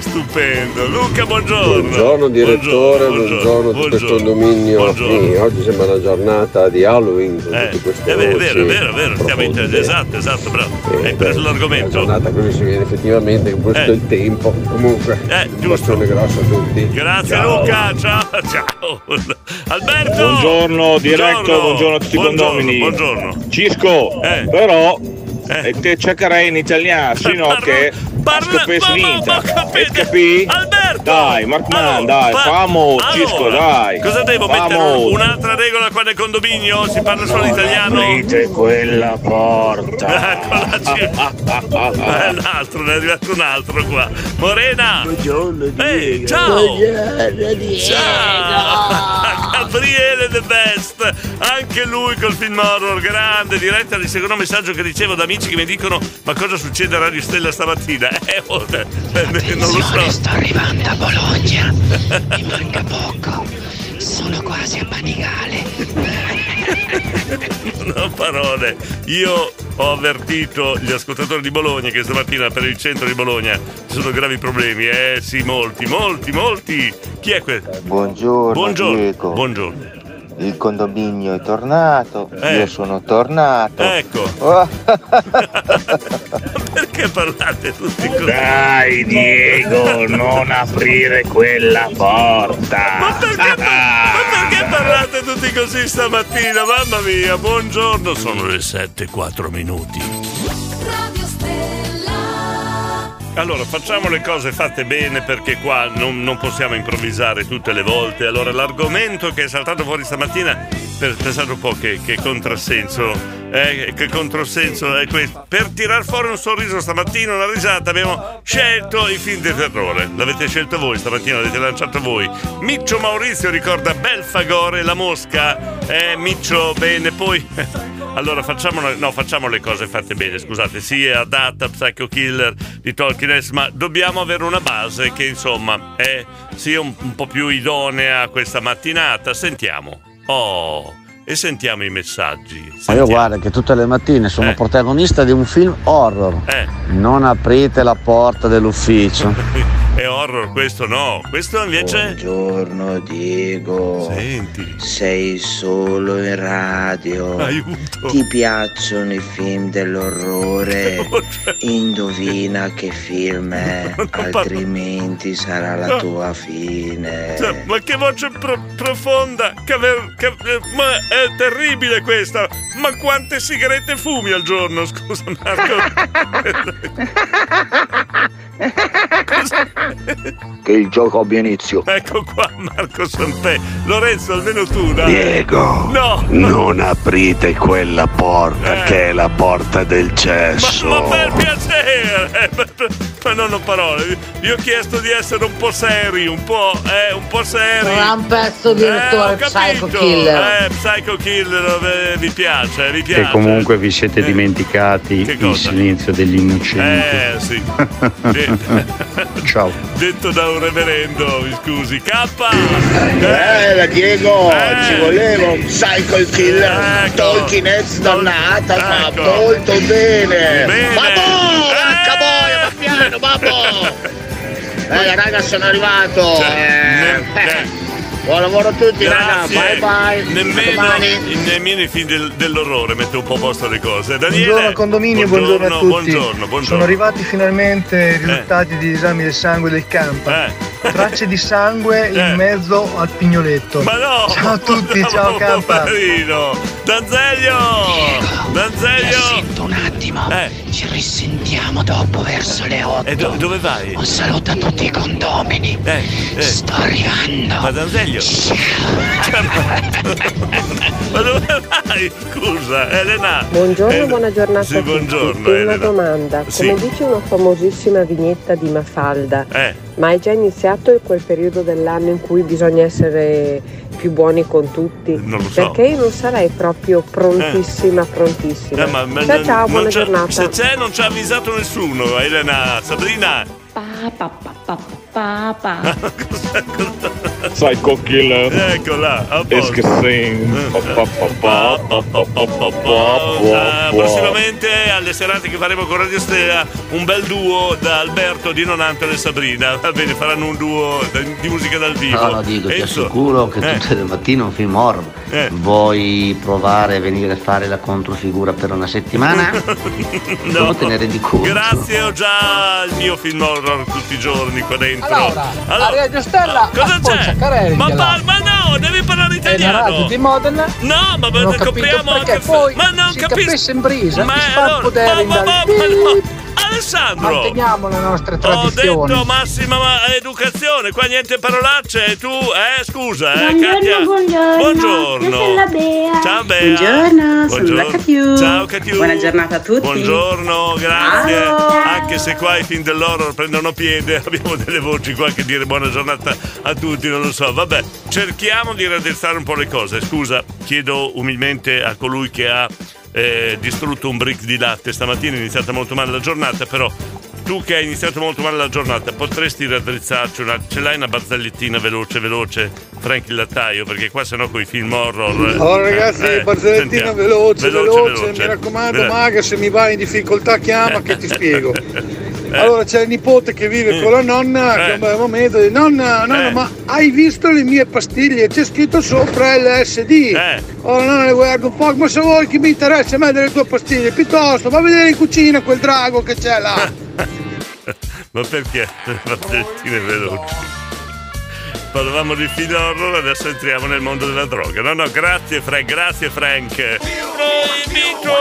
Stupendo. Luca, buongiorno. Buongiorno direttore, buongiorno, a tutto questo condominio. Buongiorno. Sì, oggi sembra una giornata di Halloween con Eh, tutte queste è vero, è vero, è vero, è vero, stiamo in profonde. esatto, esatto, bravo. Hai Eh, preso beh, l'argomento. Una giornata così si viene effettivamente con questo Eh. il tempo. Comunque, Eh, un bacione grosso a tutti. Grazie Ciao. Luca, ciao, ciao. Alberto! Buongiorno, diretto, buongiorno, a tutti i buongiorno, condomini. Buongiorno. Cisco, Eh. però eh, te cercherei in italiano, sino che parla- scopessi capite? E capì? Alberto! Dai, Markman, Allora, dai, pa- famo, allora, Cisco, dai. Cosa devo mettere? Vamos. Un'altra regola qua nel condominio? Si parla solo italiano? Aprite quella porta. Ecco la c- Eh, un altro, ne è arrivato un altro qua. Morena! Buongiorno, Ehi, ciao! Ciao! Gabriele The Best! Anche lui col film horror grande, diretta di secondo messaggio che ricevo da amici che mi dicono ma cosa succede a Radio Stella stamattina? Eh, oh, eh, eh, non lo so. sto arrivando a Bologna. Mi manca poco. Sono quasi a Panigale. Non ho parole. Io ho avvertito gli ascoltatori di Bologna che stamattina per il centro di Bologna ci sono gravi problemi. Eh sì, molti, molti, molti. Chi è questo? Buongiorno, Buongiorno. Diego. Buongiorno. Il condominio è tornato, Eh. io sono tornato. Ecco. Oh, Perché parlate tutti così? Dai Diego, non aprire quella porta. Ma perché parlate tutti così stamattina? Mamma mia, buongiorno, sono le 7 e 4 minuti. Allora, facciamo le cose fatte bene perché qua non, non possiamo improvvisare tutte le volte. Allora, l'argomento che è saltato fuori stamattina, per, pensate un po' che, che contrassenso, eh, che controsenso è questo. Per tirar fuori un sorriso stamattina, una risata, abbiamo scelto i film di terrore. L'avete scelto voi stamattina, l'avete lanciato voi. Miccio Maurizio ricorda Belfagore, la mosca. Eh, Miccio, bene, poi... Allora facciamo, no, facciamo le cose fatte bene, scusate, sì è adatta Psycho Killer di Tolkien, ma dobbiamo avere una base che insomma è sia un, un po' più idonea a questa mattinata. Sentiamo. Oh, e sentiamo i messaggi. Ma io guarda che tutte le mattine sono Eh. protagonista di un film horror. Eh. Non aprite la porta dell'ufficio. È horror questo no, questo invece... Buongiorno Diego. Senti. Sei solo in radio. Aiuto. Ti piacciono i film dell'orrore? Indovina che film è, altrimenti sarà la tua fine. Cioè, ma che voce pro- profonda! Che aver- che- eh, ma è terribile questa! Ma quante sigarette fumi al giorno? Scusa Marco. Che il gioco abbia inizio. ecco qua Marco Sanpè. Lorenzo, almeno tu, dai. Diego, No! non aprite quella porta Eh. che è la porta del Ma, cesso. ma per piacere! ma non ho parole. Vi ho chiesto di essere un po' seri, un po', eh, un po' seri. Un pezzo direttore Eh, ho Psycho. Killer. Eh, Psycho Killer, eh, vi piace, vi piace. E comunque vi siete dimenticati Che il silenzio degli innocenti. Eh, sì. Ciao. Detto da un reverendo, mi scusi. K! Bella Diego, Eh. ci voleva un psycho killer, Tolkienez dannata, fa Ecco. molto bene. Bene. Babbo, vacca boia, ma piano, babbo. Eh raga sono arrivato. Cioè, Eh, Buon lavoro a tutti raga, bye bye. Nemmeno, nemmeno i film del- dell'orrore mette un po' a posto le cose. Daniele. Buongiorno condominio, buongiorno, a tutti. Buongiorno, buongiorno. Sono arrivati finalmente i risultati di esami del sangue del campa. Tracce di sangue in mezzo al pignoletto. Eh. Ma no! Ciao a tutti, ciao campa. Poverino! Danzeglio! Danzeglio! Sento un attimo. Ci risentiamo dopo verso le 8. E do- dove vai? Un saluto a tutti i condomini. Eh, eh. Sto arrivando. Ma Danzeglio? Ma dove vai? Scusa, Elena. Buongiorno, Eh, buona giornata Sì, a tutti. buongiorno, Una Elena. domanda, Sì. come dice una famosissima vignetta di Mafalda, Eh. ma è già iniziato quel periodo dell'anno in cui bisogna essere più buoni con tutti? Non lo so. Perché io non sarei proprio prontissima, prontissima. Eh, ma- ma ciao ciao, buona giornata. Se c'è non ci ha avvisato nessuno, Elena. Sabrina. Psycho Killer. Eccola, a Is posto. que sing. Eh, prossimamente alle serate che faremo con Radio Stella un bel duo da Alberto Di Nonanto e Sabrina va bene faranno un duo di di musica dal vivo No, no, dico, ti assicuro che eh. tutte le mattine un film horror. Eh. Vuoi provare a venire a fare la controfigura per una settimana? no. Come te ne rendi conto? grazie ho già il mio film horror tutti i giorni qua dentro Allora, Allora, a Radio Stella, cosa c'è? Carelli, ma, là. pa- ma no devi parlare la italiano. di Modena. No, ma non copriamo anche poi ma non capisco. in brisa ma allora, ma- ma- ma- ma- Alessandro manteniamo le nostre Ho tradizioni detto massima ma- educazione, qua niente parolacce, tu, eh, scusa, eh, Buongiorno, Katia. buongiorno. Buongiorno. Io sono la Bea. Ciao Bea. Buongiorno, sono la Catiu. Ciao Catiu. Buona giornata a tutti. Buongiorno, grazie. Ciao. Anche se qua i film dell'horror prendono piede, abbiamo delle voci qua che dire buona giornata a tutti, non lo so. Vabbè, cerchiamo di raddrizzare un po' le cose. Scusa, chiedo umilmente a colui che ha eh, distrutto un brick di latte stamattina, è iniziata molto male la giornata, però tu che hai iniziato molto male la giornata, potresti raddrizzarci una. Ce l'hai una barzellittina veloce, veloce, Frank il lattaio? Perché qua sennò con i film horror. Allora ragazzi, eh, barzellettina sentiamo. veloce, veloce, veloce. mi raccomando Eh. Maga, se mi vai in difficoltà chiama che ti spiego. Allora c'è il nipote che vive con la nonna, che Eh. a un bel momento dice, nonna, nonna, Eh. ma hai visto le mie pastiglie? C'è scritto sopra LSD. Eh. Oh no, le guardo un po', ma se vuoi che mi interessa a me delle tue pastiglie, piuttosto va a vedere in cucina quel drago che c'è là. Ma perché le barzellette veloci? Parlavamo di film horror, adesso entriamo nel mondo della droga. No, no, grazie Frank, grazie Frank. Proibito!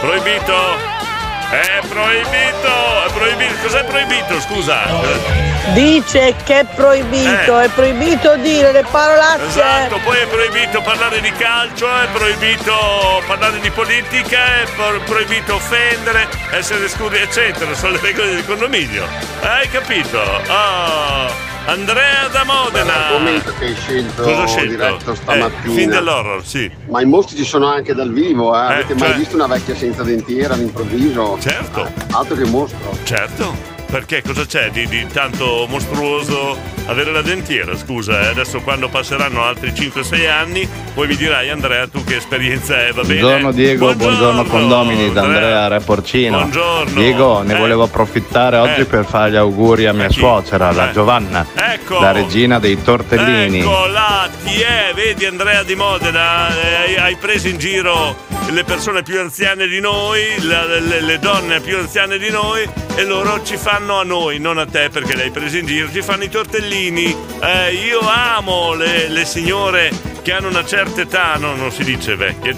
Proibito! È proibito! È proibito! Cos'è proibito? Scusa! Dice che è proibito, Eh. è proibito dire le parolacce. Esatto, poi è proibito parlare di calcio, è proibito parlare di politica, è pro- proibito offendere, essere scuri, eccetera. Sono le regole del condominio. Hai capito? Oh, Andrea da Modena. L'argomento che hai scelto, Cosa ho scelto? diretto Eh, stamattina. film dell'horror, sì. Ma i mostri ci sono anche dal vivo, eh? Avete mai cioè- visto una vecchia senza dentiera all'improvviso? Certo. Eh, altro che mostro. Certo. Perché cosa c'è di, di tanto mostruoso avere la dentiera? Scusa, eh, adesso quando passeranno altri 5-6 anni, poi mi dirai Andrea tu che esperienza è, va bene? Buongiorno Diego, buongiorno, condomini da Andrea Re Porcino. Buongiorno. Diego, ne Eh. volevo approfittare oggi Eh. per fare gli auguri a mia chi? suocera, la Eh. Giovanna, Ecco. la regina dei tortellini. Ecco là, ti è, vedi Andrea di Modena, eh, hai, preso in giro le persone più anziane di noi, la- le, le donne più anziane di noi e loro ci fanno a noi, non a te perché le hai prese in giro, ci fanno i tortellini. Eh, io amo le, le signore che hanno una certa età, no, non si dice vecchie,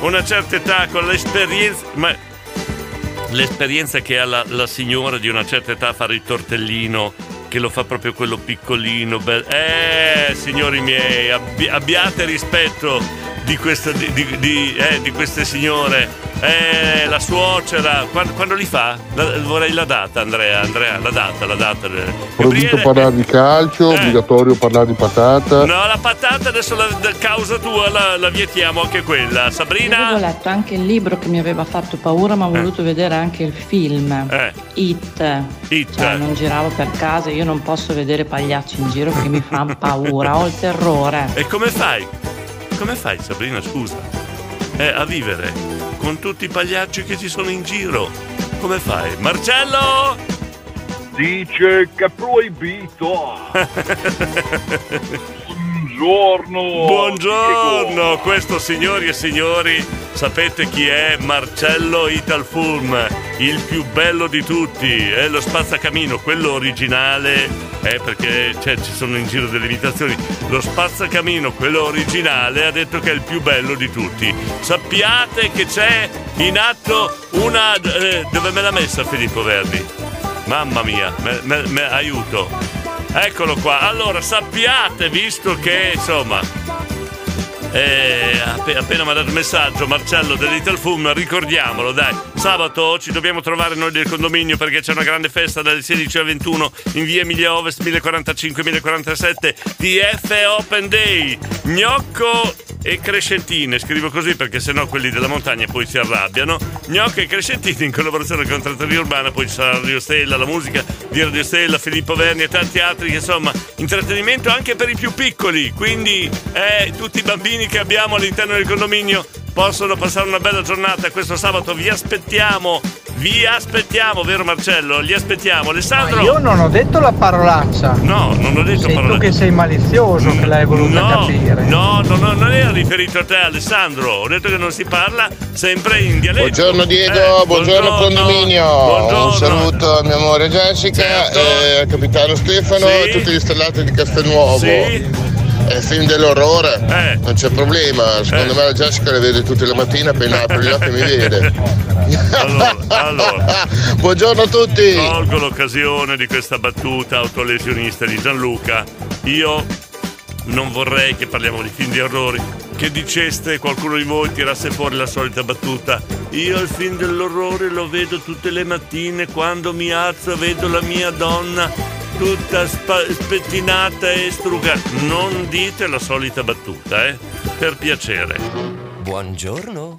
una certa età con l'esperienza... Ma l'esperienza che ha la, la signora di una certa età a fare il tortellino, che lo fa proprio quello piccolino. bel- Eh, signori miei, abbi- abbiate rispetto di, questa- di- di- eh, di queste signore eh, la suocera. Quando, quando li fa? La- vorrei la data, Andrea. Andrea, la data, la data. Proibito parlare di calcio, obbligatorio parlare di patata. Eh. No, la patata adesso la, da causa tua la, la vietiamo anche quella. Io Sabrina? avevo letto anche il libro che mi aveva fatto paura, ma ho voluto vedere anche il film. Eh. It. It. Cioè, non giravo per casa, io non posso vedere pagliacci in giro che mi fanno paura, ho il terrore. E come fai? Come fai, Sabrina, scusa? Eh, a vivere con tutti i pagliacci che ci sono in giro. Come fai? Marcello! Dice che è proibito. Buongiorno. Buongiorno, questo signori e signori, sapete chi è? Marcello Italfulm, il più bello di tutti, è lo spazzacamino, quello originale, eh, perché cioè, ci sono in giro delle imitazioni, lo spazzacamino, quello originale, ha detto che è il più bello di tutti. Sappiate che c'è in atto una... eh, dove me l'ha messa Filippo Verdi? Mamma mia, me- me- me- aiuto. Eccolo qua. Allora, sappiate, visto che insomma. Eh, app- appena mi ha dato il messaggio Marcello del Little Fum, ricordiamolo dai, sabato ci dobbiamo trovare noi del condominio perché c'è una grande festa dalle 16 alle 21 in via Emilia Ovest 1045-1047 TF Open Day, gnocco e crescentine, scrivo così perché sennò quelli della montagna poi si arrabbiano, gnocco e crescentine in collaborazione con Trattoria Urbana, poi ci sarà Radio Stella, la musica di Radio Stella, Filippo Verni e tanti altri, insomma, intrattenimento anche per i più piccoli, quindi eh, tutti i bambini che abbiamo all'interno del condominio possono passare una bella giornata questo sabato, vi aspettiamo, vi aspettiamo, vero Marcello? Li aspettiamo, Alessandro? Io non ho detto la parolaccia. No, non ho detto Sei tu parolacce. che sei malizioso che l'hai voluta No, capire. no, no, no, non era riferito a te Alessandro, ho detto che non si parla sempre in dialetto. Buongiorno Diego, Eh, buongiorno, condominio. buongiorno. Un saluto a mia amore Jessica, e al capitano Stefano Sì. e tutti gli stellati di Castelnuovo. Sì. È il film dell'orrore, Eh. non c'è problema. Secondo me la Jessica le vede tutte le mattine appena apre gli occhi mi vede. Allora, allora. Buongiorno a tutti. Colgo l'occasione di questa battuta autolesionista di Gianluca. Io non vorrei che parliamo di film di orrori. Che diceste qualcuno di voi tirasse fuori la solita battuta. Io il film dell'orrore lo vedo tutte le mattine quando mi alzo vedo la mia donna tutta spa- spettinata e strugata. Non dite la solita battuta, eh? Per piacere. Buongiorno.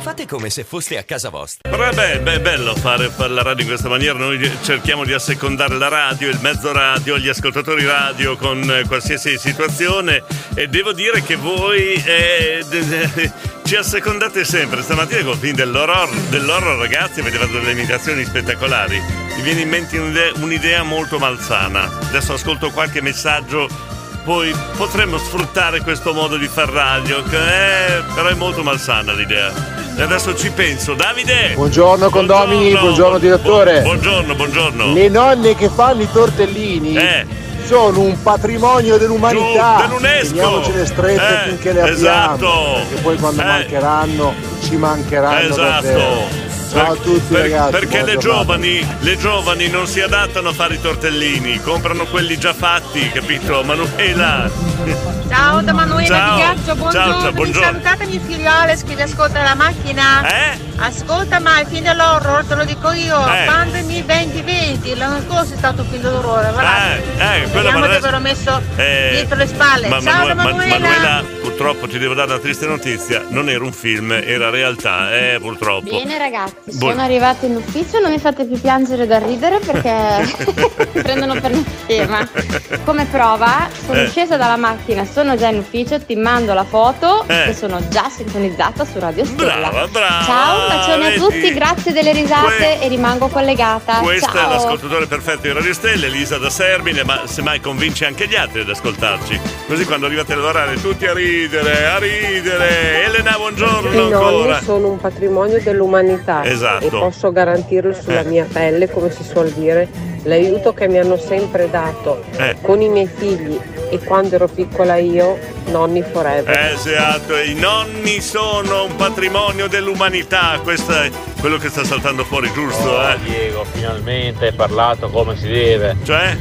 Fate come se foste a casa vostra. Vabbè, beh, è bello fare, la radio in questa maniera. Noi cerchiamo di assecondare la radio, il mezzo radio, gli ascoltatori radio con eh, qualsiasi situazione. E devo dire che voi eh, ci assecondate sempre. Stamattina con il film dell'horror, dell'horror, ragazzi, avete fatto delle imitazioni spettacolari. Mi viene in mente un'idea, un'idea molto malsana. Adesso ascolto qualche messaggio. Poi potremmo sfruttare questo modo di far radio, che è, però è molto malsana l'idea. E adesso ci penso. Davide! Buongiorno condomini, buongiorno direttore. Buongiorno, buongiorno. Le nonne che fanno i tortellini Eh. sono un patrimonio dell'umanità. Giù, dell'UNESCO. Teniamocele strette Eh, finché le abbiamo. esatto. Perché poi quando Eh. mancheranno ci mancheranno Esatto. davvero. Ciao a tutti Per- ragazzi. perché le giovani, le giovani non si adattano a fare i tortellini, comprano quelli già fatti, capito? Manuela. Ciao da Manuela Ciao. di Ghiaccio, buongiorno. Ciao, ciao, buongiorno. Salutate mio figliole che vi ascolta la macchina. Eh? Ascolta mai il film dell'horror, te lo dico io. Eh. Pandemi 2020, l'anno scorso è stato un film dell'orrore. Guardate. Eh, eh, quello ma di adesso- averlo messo Eh, dietro le spalle. ma Ciao da Manue- Ma- Manuela. Manuela, purtroppo ti devo dare una triste notizia, non era un film, era realtà, eh, purtroppo. Bene ragazzi, Buon- sono arrivata in ufficio, non mi fate più piangere da ridere perché mi prendono per una scema. Come prova, sono Eh. scesa dalla macchina, sono già in ufficio, ti mando la foto Eh. e sono già sintonizzata su Radio Stella. Brava, brava. Ciao, un bacione vedi? a tutti, grazie delle risate e rimango collegata. Questo è Ciao. l'ascoltatore perfetto di Radio Stelle, Elisa da Serbine, ma semmai convince anche gli altri ad ascoltarci. Così quando arrivate a lavorare tutti a ridere, a ridere. Elena, buongiorno I ancora. nonni sono un patrimonio dell'umanità Esatto. e posso garantirlo sulla Eh. mia pelle, come si suol dire, l'aiuto che mi hanno sempre dato Eh. con i miei figli e quando ero piccola io, nonni forever. Esatto, i nonni sono un patrimonio dell'umanità, questo è quello che sta saltando fuori, giusto? Oh, Eh? Diego, finalmente hai parlato come si deve. Cioè?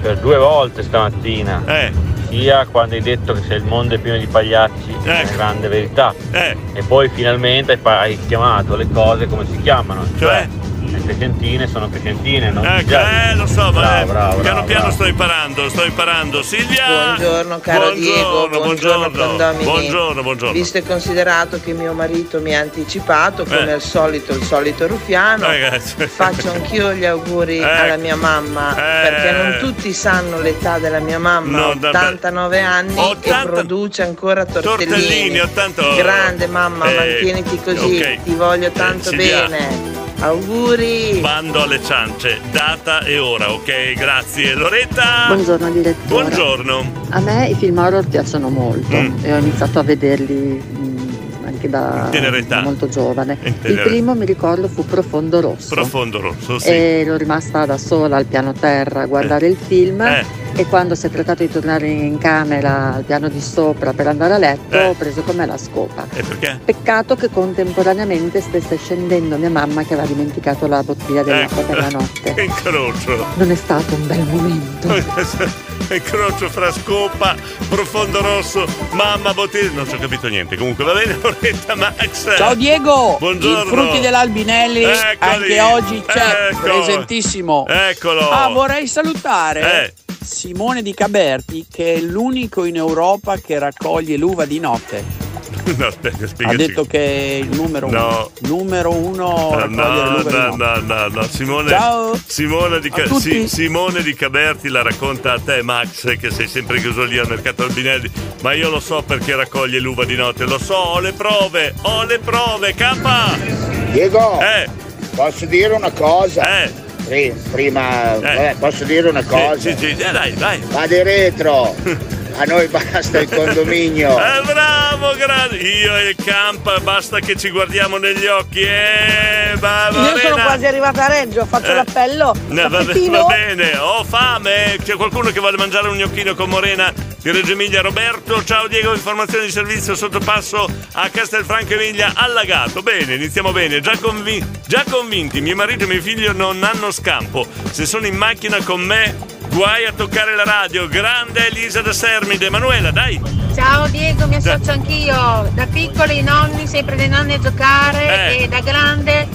Per due volte stamattina. Eh. Sia quando hai detto che se il mondo è pieno di pagliacci è una grande verità. Eh. E poi finalmente hai, chiamato le cose come si chiamano. Cioè? Le crescentine sono crescentine, non Ecco, eh, lo so, ma Bravo, eh, bravo, piano bravo, piano bravo. sto imparando, sto imparando. Silvia! Buongiorno caro buongiorno, Diego, buongiorno, buongiorno, buongiorno, buongiorno. Visto e considerato che mio marito mi ha anticipato, come Eh. al solito, il solito ruffiano, Ragazzi. faccio anch'io gli auguri Eh. alla mia mamma, Eh. perché non tutti sanno l'età della mia mamma, No, vabbè. 89 anni e 80 produce ancora tortellini. Tortellini, 80 Grande mamma, Eh, mantieniti così, ok. ti voglio tanto bene. Auguri! Bando alle ciance, data e ora, ok? Grazie. Loretta! Buongiorno direttore. Buongiorno. A me i film horror piacciono molto Mm. e ho iniziato a vederli mm, anche da, In tenera età. da molto giovane. Il primo mi ricordo fu Profondo Rosso. Profondo rosso, sì. E ero rimasta da sola al piano terra a guardare il film Eh. E quando si è trattato di tornare in camera al piano di sopra per andare a letto Eh. ho preso con me la scopa. E perché? Peccato che contemporaneamente stesse scendendo mia mamma che aveva dimenticato la bottiglia dell'acqua Ecco. per la notte. Che incrocio. Non è stato un bel momento. incrocio fra scopa, profondo rosso, mamma bottiglia. Non ci ho capito niente. Comunque va bene, Loretta Max. Ciao Diego, Buongiorno. i frutti dell'Albinelli Eccoli. anche oggi c'è, Ecco. presentissimo. Eccolo. Ah, vorrei salutare Eh. Simone Di Caberti che è l'unico in Europa che raccoglie l'uva di notte. No, aspetta, Ha spiegaci. detto che è il numero uno. No. Numero uno No, no, no, no, no, no. Simone, Ciao. Simone, di Ca-. Si- Simone di Caberti la racconta a te, Max, che sei sempre chiuso lì al mercato Albinelli. Ma io lo so perché raccoglie l'uva di notte, lo so, ho le prove, ho le prove, K! Diego, Eh. posso dire una cosa? Eh. Pri- prima, vabbè, posso dire una cosa? Sì, sì, eh, dai, dai. Vado retro, a noi basta il condominio. Eh, bravo, grande. Io e il camp, basta che ci guardiamo negli occhi. Eh, va, va Io sono bene. quasi arrivata a Reggio, faccio Eh. l'appello. No, va, va bene, ho fame. C'è qualcuno che vuole mangiare un gnocchino con Morena di Reggio Emilia? Roberto, ciao Diego, informazioni di servizio sottopasso a Castelfranco Emilia allagato. Bene, iniziamo bene. Già, convi- già convinti, mio marito e mio figlio non hanno scampo. Se sono in macchina con me, guai a toccare la radio. Grande Elisa da Sermide. Emanuela, dai. Ciao Diego, mi associo anch'io. Da piccoli i nonni, sempre dei nonni a giocare Eh. e da grande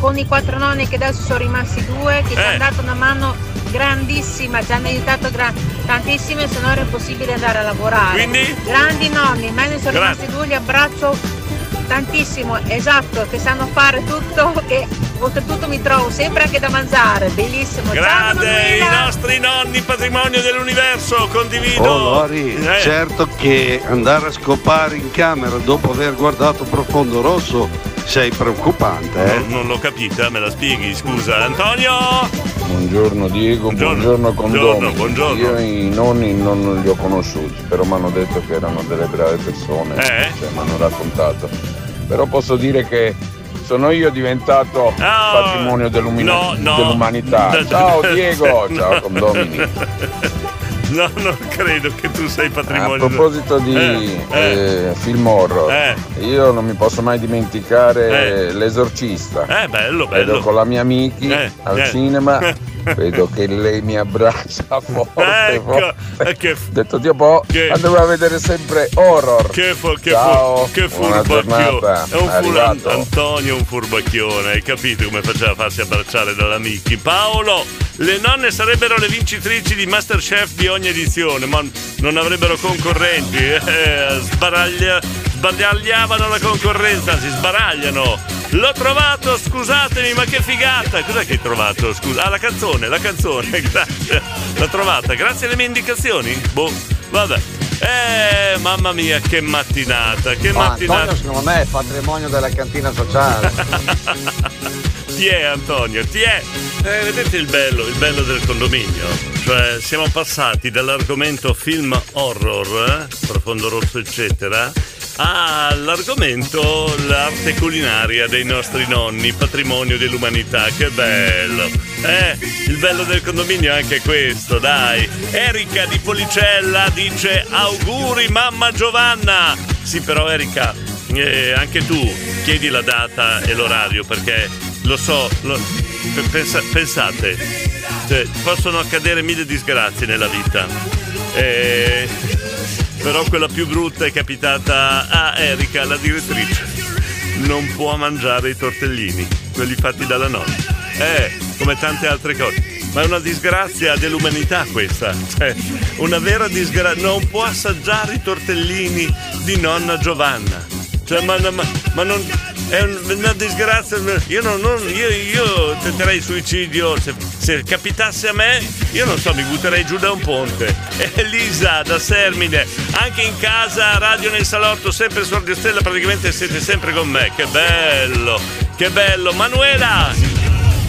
con i quattro nonni che adesso sono rimasti due, che ci Eh. hanno dato una mano grandissima, ci hanno aiutato gra- tantissimo e se no era impossibile andare a lavorare. Quindi? Grandi nonni, me ne sono Gra- rimasti due, li abbraccio tantissimo, esatto, che sanno fare tutto, che oltretutto mi trovo sempre anche da mangiare, bellissimo. Ciao Grande, i nostri nonni, patrimonio dell'universo, condivido. Oh Lori, Eh. certo che andare a scopare in camera dopo aver guardato Profondo Rosso sei preoccupante, eh? Non, non l'ho capita, me la spieghi, scusa. Antonio! Buongiorno Diego, Buongiorno. buongiorno, condomini. Buongiorno, buongiorno. Io i nonni non li ho conosciuti, però mi hanno detto che erano delle brave persone, Eh? cioè mi hanno raccontato. Però posso dire che sono io diventato patrimonio dell'umina- no, no. dell'umanità. Ciao Diego, ciao condomini. No, non credo che tu sei A patrimonio. proposito di Eh, eh. eh, film horror, Eh. io non mi posso mai dimenticare Eh. l'esorcista. Eh, bello, Vedo bello. con la mia amici Eh, al cinema, vedo che lei mi abbraccia forte, Ecco, forte. che, detto Dio boh, Che- andiamo a vedere sempre horror. che, fu- che, Ciao, fu- che furbacchione. È un fur-. Antonio è un furbacchione, hai capito come faceva a farsi abbracciare dall'amici? Paolo, le nonne sarebbero le vincitrici di Masterchef di ogni edizione, ma non avrebbero concorrenti. Eh, sbaraglia- sbaragliavano la concorrenza, si sbaragliano. L'ho trovato, scusatemi, ma che figata! Cos'è che hai trovato? Scusa. Ah, la canzone, la canzone, grazie. L'ho trovata, grazie alle mie indicazioni? Boh, vabbè. Eh, mamma mia, che mattinata, che Ma mattinata. Antonio secondo me è patrimonio della cantina sociale. Ti è Antonio, ti è. Eh, vedete il bello, il bello del condominio? Cioè, siamo passati dall'argomento film horror, eh, profondo rosso, eccetera, all'argomento l'arte culinaria dei nostri nonni, patrimonio dell'umanità. Che bello! Eh, il bello del condominio è anche questo, dai. Erika di Policella dice auguri mamma Giovanna. Sì, però Erika, eh, anche tu chiedi la data e l'orario perché lo so, lo- pe- pensa- pensate, cioè, possono accadere mille disgrazie nella vita. Eh, però quella più brutta è capitata a Erika, la direttrice. Non può mangiare i tortellini, quelli fatti dalla nonna. Eh, come tante altre cose. Ma è una disgrazia dell'umanità questa. Cioè, una vera disgrazia. Non può assaggiare i tortellini di nonna Giovanna. Cioè, ma, ma- ma non. È un- una disgrazia. Io, non, non- io, io tenterei il suicidio. Se, se capitasse a me, io non so, mi butterei giù da un ponte. Elisa da Sermine, anche in casa, radio nel salotto, sempre su Radio Stella, praticamente siete sempre con me. Che bello, che bello. Manuela!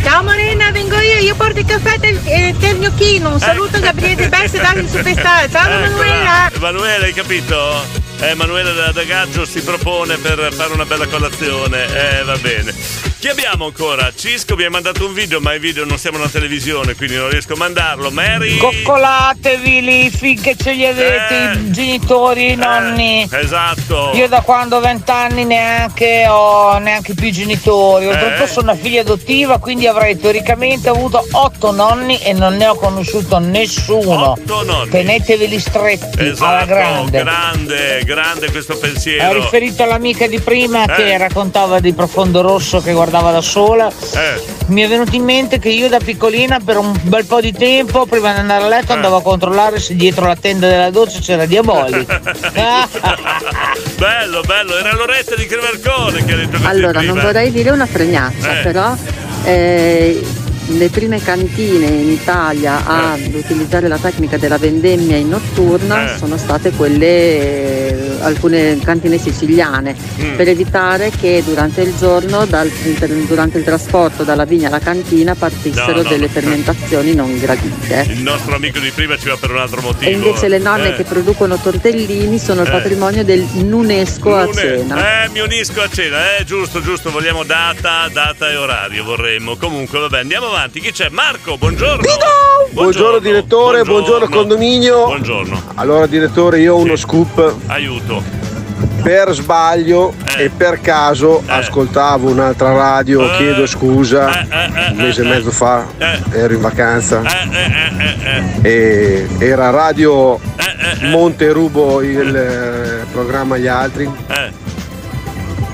Ciao Morena, vengo io, io porto il caffè del, eh, del gnocchino. Un saluto Gabriele Bessi da Superstar. Ciao Eccola. Manuela. Emanuele, hai capito? Eh, Emanuele da, da Gaggio si propone per fare una bella colazione. Eh, va bene. Chi abbiamo ancora? Cisco mi ha mandato un video, ma i video non siamo una televisione, quindi non riesco a mandarlo. Mary. Coccolatevi lì finché ce li avete i genitori i nonni. Esatto. Io da quando ho vent'anni neanche ho neanche più genitori. Oltretutto Eh. sono una figlia adottiva, quindi avrei teoricamente avuto otto nonni e non ne ho conosciuto nessuno. Otto nonni. Teneteveli stretti alla Esatto, grande. Grande, grande questo Ho pensiero. riferito all'amica di prima Eh. che raccontava di Profondo Rosso che guardava da sola. Eh. Mi è venuto in mente che io da piccolina per un bel po' di tempo, prima di andare a letto, Eh. andavo a controllare se dietro la tenda della doccia c'era Diaboli. bello, bello, era Loretta di Crevercone che ha detto così Allora, prima. non vorrei dire una fregnaccia, Eh. però eh, le prime cantine in Italia ad utilizzare la tecnica della vendemmia in notturna Eh. sono state quelle, eh, alcune cantine siciliane, Mm. per evitare che durante il giorno, dal- durante il trasporto dalla vigna alla cantina partissero No, no, delle no. fermentazioni non gradite. Il nostro amico di prima ci va per un altro motivo. E invece le nonne Eh. che producono tortellini sono il Eh. patrimonio del UNESCO a Lune. cena. Eh, mi unisco a cena, eh, giusto, giusto, vogliamo data, data e orario, vorremmo. Comunque, vabbè, andiamo avanti. Chi c'è? Marco, buongiorno. Buongiorno direttore, buongiorno, condominio. Buongiorno. Allora direttore, io ho uno scoop. Aiuto. Per sbaglio e per caso ascoltavo un'altra radio, Eh. chiedo scusa, un mese e mezzo fa ero in vacanza. Eh, e era Radio Monte Rubo il eh, programma Gli Altri,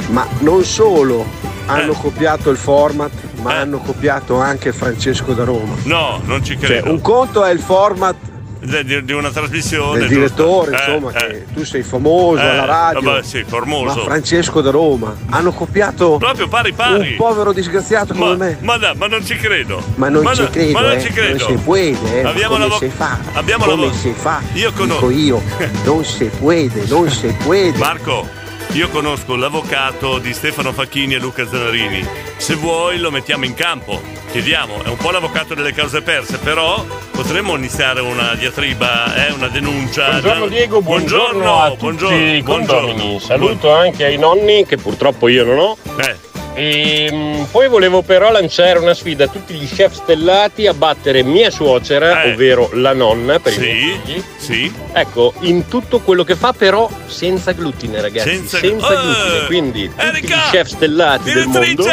ma non solo hanno copiato il format, ma hanno copiato anche Francesco da Roma. No, non ci Cioè, credo. un conto è il format di, di- una trasmissione. del giusto? direttore, Eh, insomma, eh. che tu sei famoso Eh, alla radio. vabbè, sì, formoso. Ma Francesco da Roma hanno copiato Proprio pari pari. un povero disgraziato come me. Ma, da- ma non ci credo. Ma non ci no- credo, ma non eh. ci credo. Non si puede, eh. ma Abbiamo come la vo- si fa? Abbiamo come la vo- si fa? Io conosco. Dico io, non si puede, non si puede. Marco, io conosco l'avvocato di Stefano Facchini e Luca Zanarini. Se vuoi lo mettiamo in campo. Chiediamo, è un po' l'avvocato delle cause perse, però potremmo iniziare una diatriba, eh, una denuncia. Buongiorno Diego, buongiorno, buongiorno a tutti buongiorno, buongiorno. Saluto anche ai nonni che purtroppo io non ho. Eh. E mm, poi volevo però lanciare una sfida a tutti gli chef stellati a battere mia suocera, Eh. ovvero la nonna per i Sì, miei figli. Sì. Ecco, in tutto quello che fa però senza glutine ragazzi, Senza- senza, Eh. glutine. Quindi tutti Erika, gli chef stellati del mondo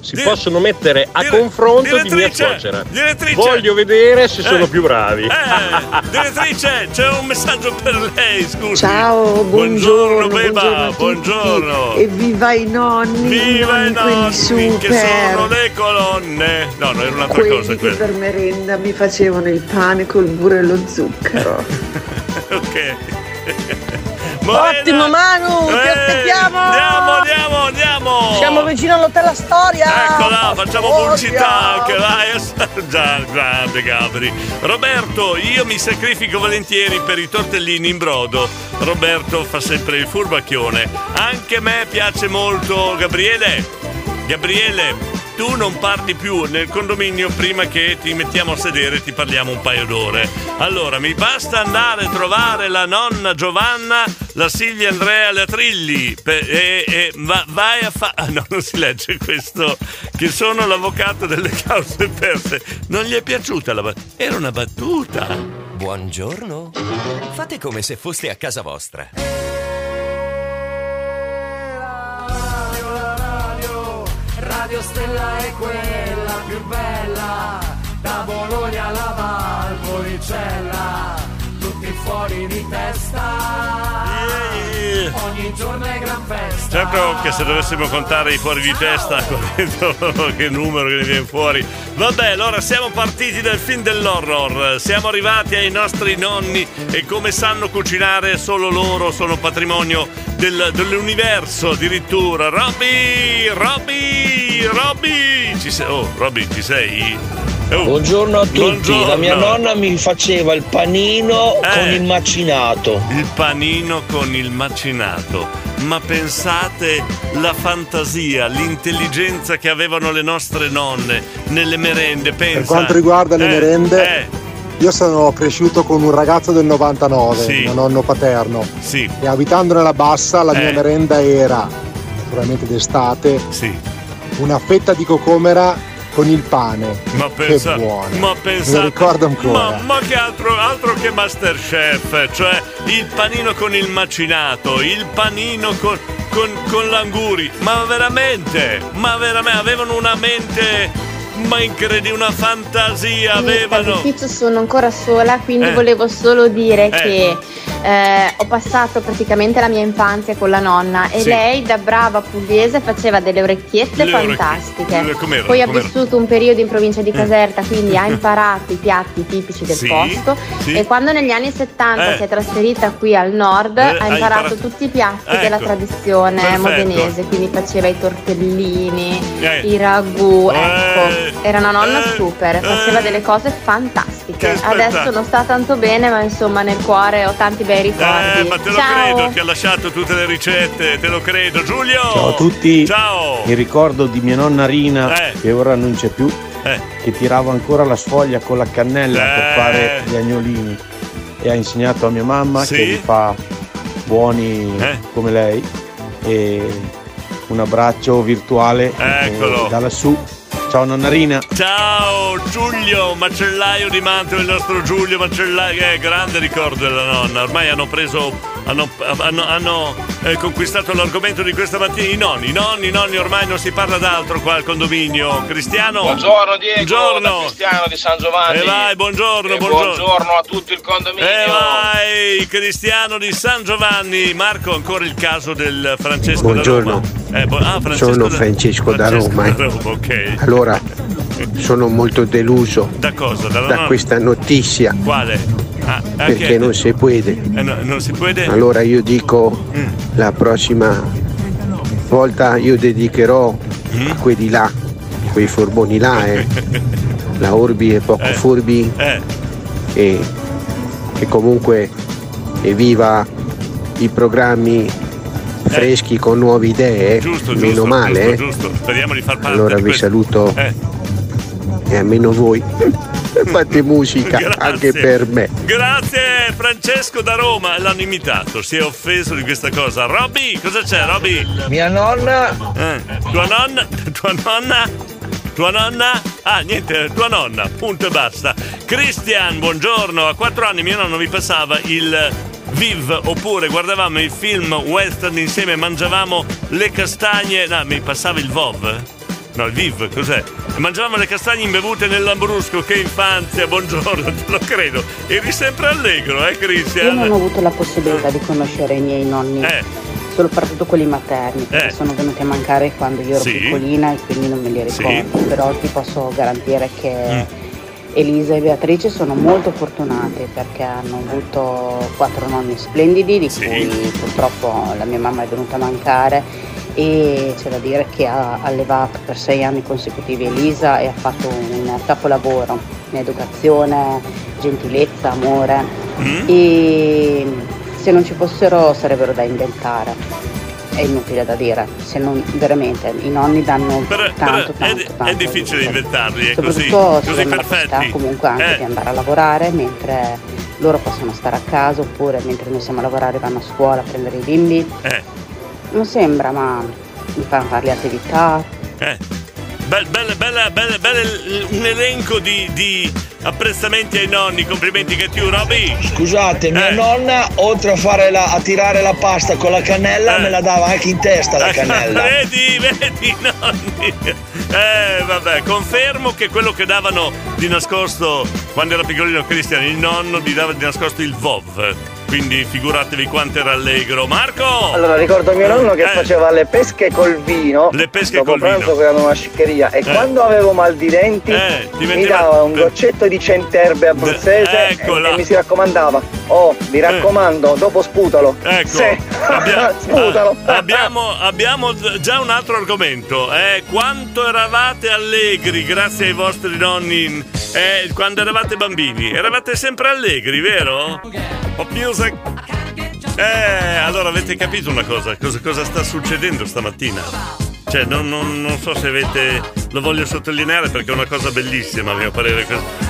si di- possono mettere a dire- confronto di mia suocera. direttrice. Voglio vedere se Eh. sono più bravi. Eh, direttrice, c'è un messaggio per lei, scusi. Ciao, buongiorno, beba, buongiorno a tutti. buongiorno. E viva i nonni, Viva i i nonni, super. che sono le colonne. No, no, era un'altra quelli cosa quella. per merenda mi facevano il pane col burro e lo zucchero. ok. Ottimo Manu, ti Eh, aspettiamo! Andiamo, andiamo, andiamo! Siamo vicino all'Hotel Astoria! Eccola, facciamo pubblicità anche vai. Già, grande Gabri. Roberto, io mi sacrifico volentieri per i tortellini in brodo. Roberto fa sempre il furbacchione. Anche a me piace molto Gabriele. Gabriele, tu non parli più nel condominio prima che ti mettiamo a sedere e ti parliamo un paio d'ore. Allora, mi basta andare a trovare la nonna Giovanna, la Silvia Andrea Latrilli e, e va- vai a fare... Ah, no, non si legge questo. Che sono l'avvocato delle cause perse. Non gli è piaciuta la battuta? Era una battuta. Buongiorno. Fate come se foste a casa vostra. Radio Stella è quella più bella, da Bologna alla Valpolicella, fuori di testa. Ogni giorno è gran festa. Certo che se dovessimo contare i fuori di testa, che numero che ne viene fuori. Vabbè, allora siamo partiti dal film dell'horror, siamo arrivati ai nostri nonni e come sanno cucinare solo loro sono patrimonio del- dell'universo addirittura. Robby, Robby, Robby, ci sei? Oh, Robby, ci sei? Oh. Buongiorno a tutti, Buongiorno. la mia nonna mi faceva il panino Eh. con il macinato. Il panino con il macinato. Ma pensate la fantasia, l'intelligenza che avevano le nostre nonne nelle merende. Pensa. Per quanto riguarda le Eh, merende, eh, io sono cresciuto con un ragazzo del 99, Sì. mio nonno paterno. Sì. E abitando nella bassa, la mia Eh. merenda era, naturalmente d'estate, una fetta di cocomera con il pane. ma pensa, che buona. ma pensate, ricordo ancora. Ma, ma che altro, altro che Masterchef, cioè il panino con il macinato, il panino con, con, con l'anguri, ma veramente, ma veramente avevano una mente, ma incredibile, una fantasia, avevano. All'ufficio sono ancora sola, quindi Eh. volevo solo dire Eh. che eh, ho passato praticamente la mia infanzia con la nonna e Sì. lei da brava pugliese faceva delle orecchiette Le orecchie- fantastiche. com'erano, Poi ha vissuto un periodo in provincia di Caserta, quindi ha imparato i piatti tipici del Sì, posto sì. e quando negli anni 70 Eh. si è trasferita qui al nord Eh, ha imparato, imparato- tutti i piatti Ecco. della tradizione Perfetto. modenese, quindi faceva i tortellini, Eh. i ragù, Eh. ecco, era una nonna Eh. super, faceva delle cose fantastiche. Adesso non sta tanto bene, ma insomma nel cuore ho tanti bei ricordi. Eh, ma te lo Ciao. credo che ha lasciato tutte le ricette, te lo credo. Giulio! Ciao a tutti. Ciao! Mi ricordo di mia nonna Rina, Eh. che ora non c'è più, Eh. che tirava ancora la sfoglia con la cannella per Eh. fare gli agnolini. E ha insegnato a mia mamma Sì. che li fa buoni Eh. come lei. E un abbraccio virtuale eh, da lassù. Ciao nonna Rina. Ciao Giulio, macellaio di Mantova, il nostro Giulio macellaio, che è grande ricordo della nonna. Ormai hanno preso, hanno, hanno- hanno, eh, conquistato l'argomento di questa mattina. I nonni, i nonni, i nonni, ormai non si parla d'altro qua al condominio. Cristiano? Buongiorno Diego, Buongiorno. Cristiano di San Giovanni. E vai, buongiorno, E buongiorno. buongiorno a tutto il condominio. E vai, Cristiano di San Giovanni. Marco, ancora il caso del Francesco Buongiorno. da Roma. Eh, bu- ah, Francesco Sono da- Francesco da Francesco Roma. da Roma, ok. Allora, sono molto deluso Da cosa? Da nonna? questa notizia Quale? Ah, perché anche- non si può. Eh, no, non si può Allora io dico Mm. la prossima volta io dedicherò Mm. a quelli là, quei furboni là, eh, la Orbi e poco furbi Eh. e che comunque evviva i programmi freschi con nuove idee, Eh. Giusto, meno giusto, male. giusto, eh. giusto. Speriamo di far parte Allora vi saluto Eh. e almeno voi fate musica Grazie. anche per me. Grazie Francesco da Roma, l'hanno imitato, si è offeso di questa cosa. Robby, cosa c'è Robby? Mia nonna Eh, tua nonna, tua nonna, tua nonna? Ah, niente, tua nonna, punto e basta. Christian, buongiorno, a quattro anni mio nonno mi passava il Viv, oppure guardavamo il film western insieme mangiavamo le castagne, no, mi passava il Vov? No, il Viv, cos'è? E mangiavamo le castagne imbevute nel Lambrusco, che infanzia, buongiorno, te lo credo. Eri sempre allegro, eh Christian? Io non ho avuto la possibilità di conoscere i miei nonni, Eh. soprattutto quelli materni, perché Eh. sono venuti a mancare quando io ero Sì. piccolina e quindi non me li Sì. ricordo. Però ti posso garantire che Mm. Elisa e Beatrice sono molto fortunate perché hanno avuto quattro nonni splendidi, di cui purtroppo la mia mamma è venuta a mancare e c'è da dire che ha allevato per sei anni consecutivi Elisa e ha fatto un capolavoro in educazione, gentilezza, amore Mm? e se non ci fossero sarebbero da inventare. È inutile da dire, se non veramente i nonni danno Però, tanto, però tanto, è, tanto, è difficile inventarli, è così, così perfetti. comunque anche Eh. di andare a lavorare mentre loro possono stare a casa oppure mentre noi siamo a lavorare vanno a scuola a prendere i bimbi. Eh. Non sembra, ma mi fanno fare le attività. Eh. Bel, bella, bella, bella, bella- un elenco di, di Apprezzamenti ai nonni, complimenti che tu, Roby. Scusate, mia Eh. nonna, oltre a, fare la- a tirare la pasta con la cannella, me la dava anche in testa la cannella. vedi, vedi, nonni. Eh, vabbè, confermo che quello che davano di nascosto quando era piccolino Cristian, il nonno gli dava di nascosto il VOV. Quindi figuratevi quanto era allegro. Marco! Allora ricordo mio nonno che Eh. faceva le pesche col vino. Le pesche dopo col pranzo vino. che erano una sciccheria. E Eh. quando avevo mal di denti Eh, mi dava un goccetto di centerbe abruzzese Eccola. e, e mi si raccomandava. Oh, mi raccomando, dopo sputalo. Ecco, Sì. abbia- sputalo. ah, abbiamo, abbiamo già un altro argomento. Eh, quanto eravate allegri grazie ai vostri nonni eh, quando eravate bambini? Eravate sempre allegri, vero? Pop music. Eh, allora avete capito una cosa? Cosa, cosa sta succedendo stamattina? Cioè, non, non- non so se avete. Lo voglio sottolineare perché è una cosa bellissima, a mio parere.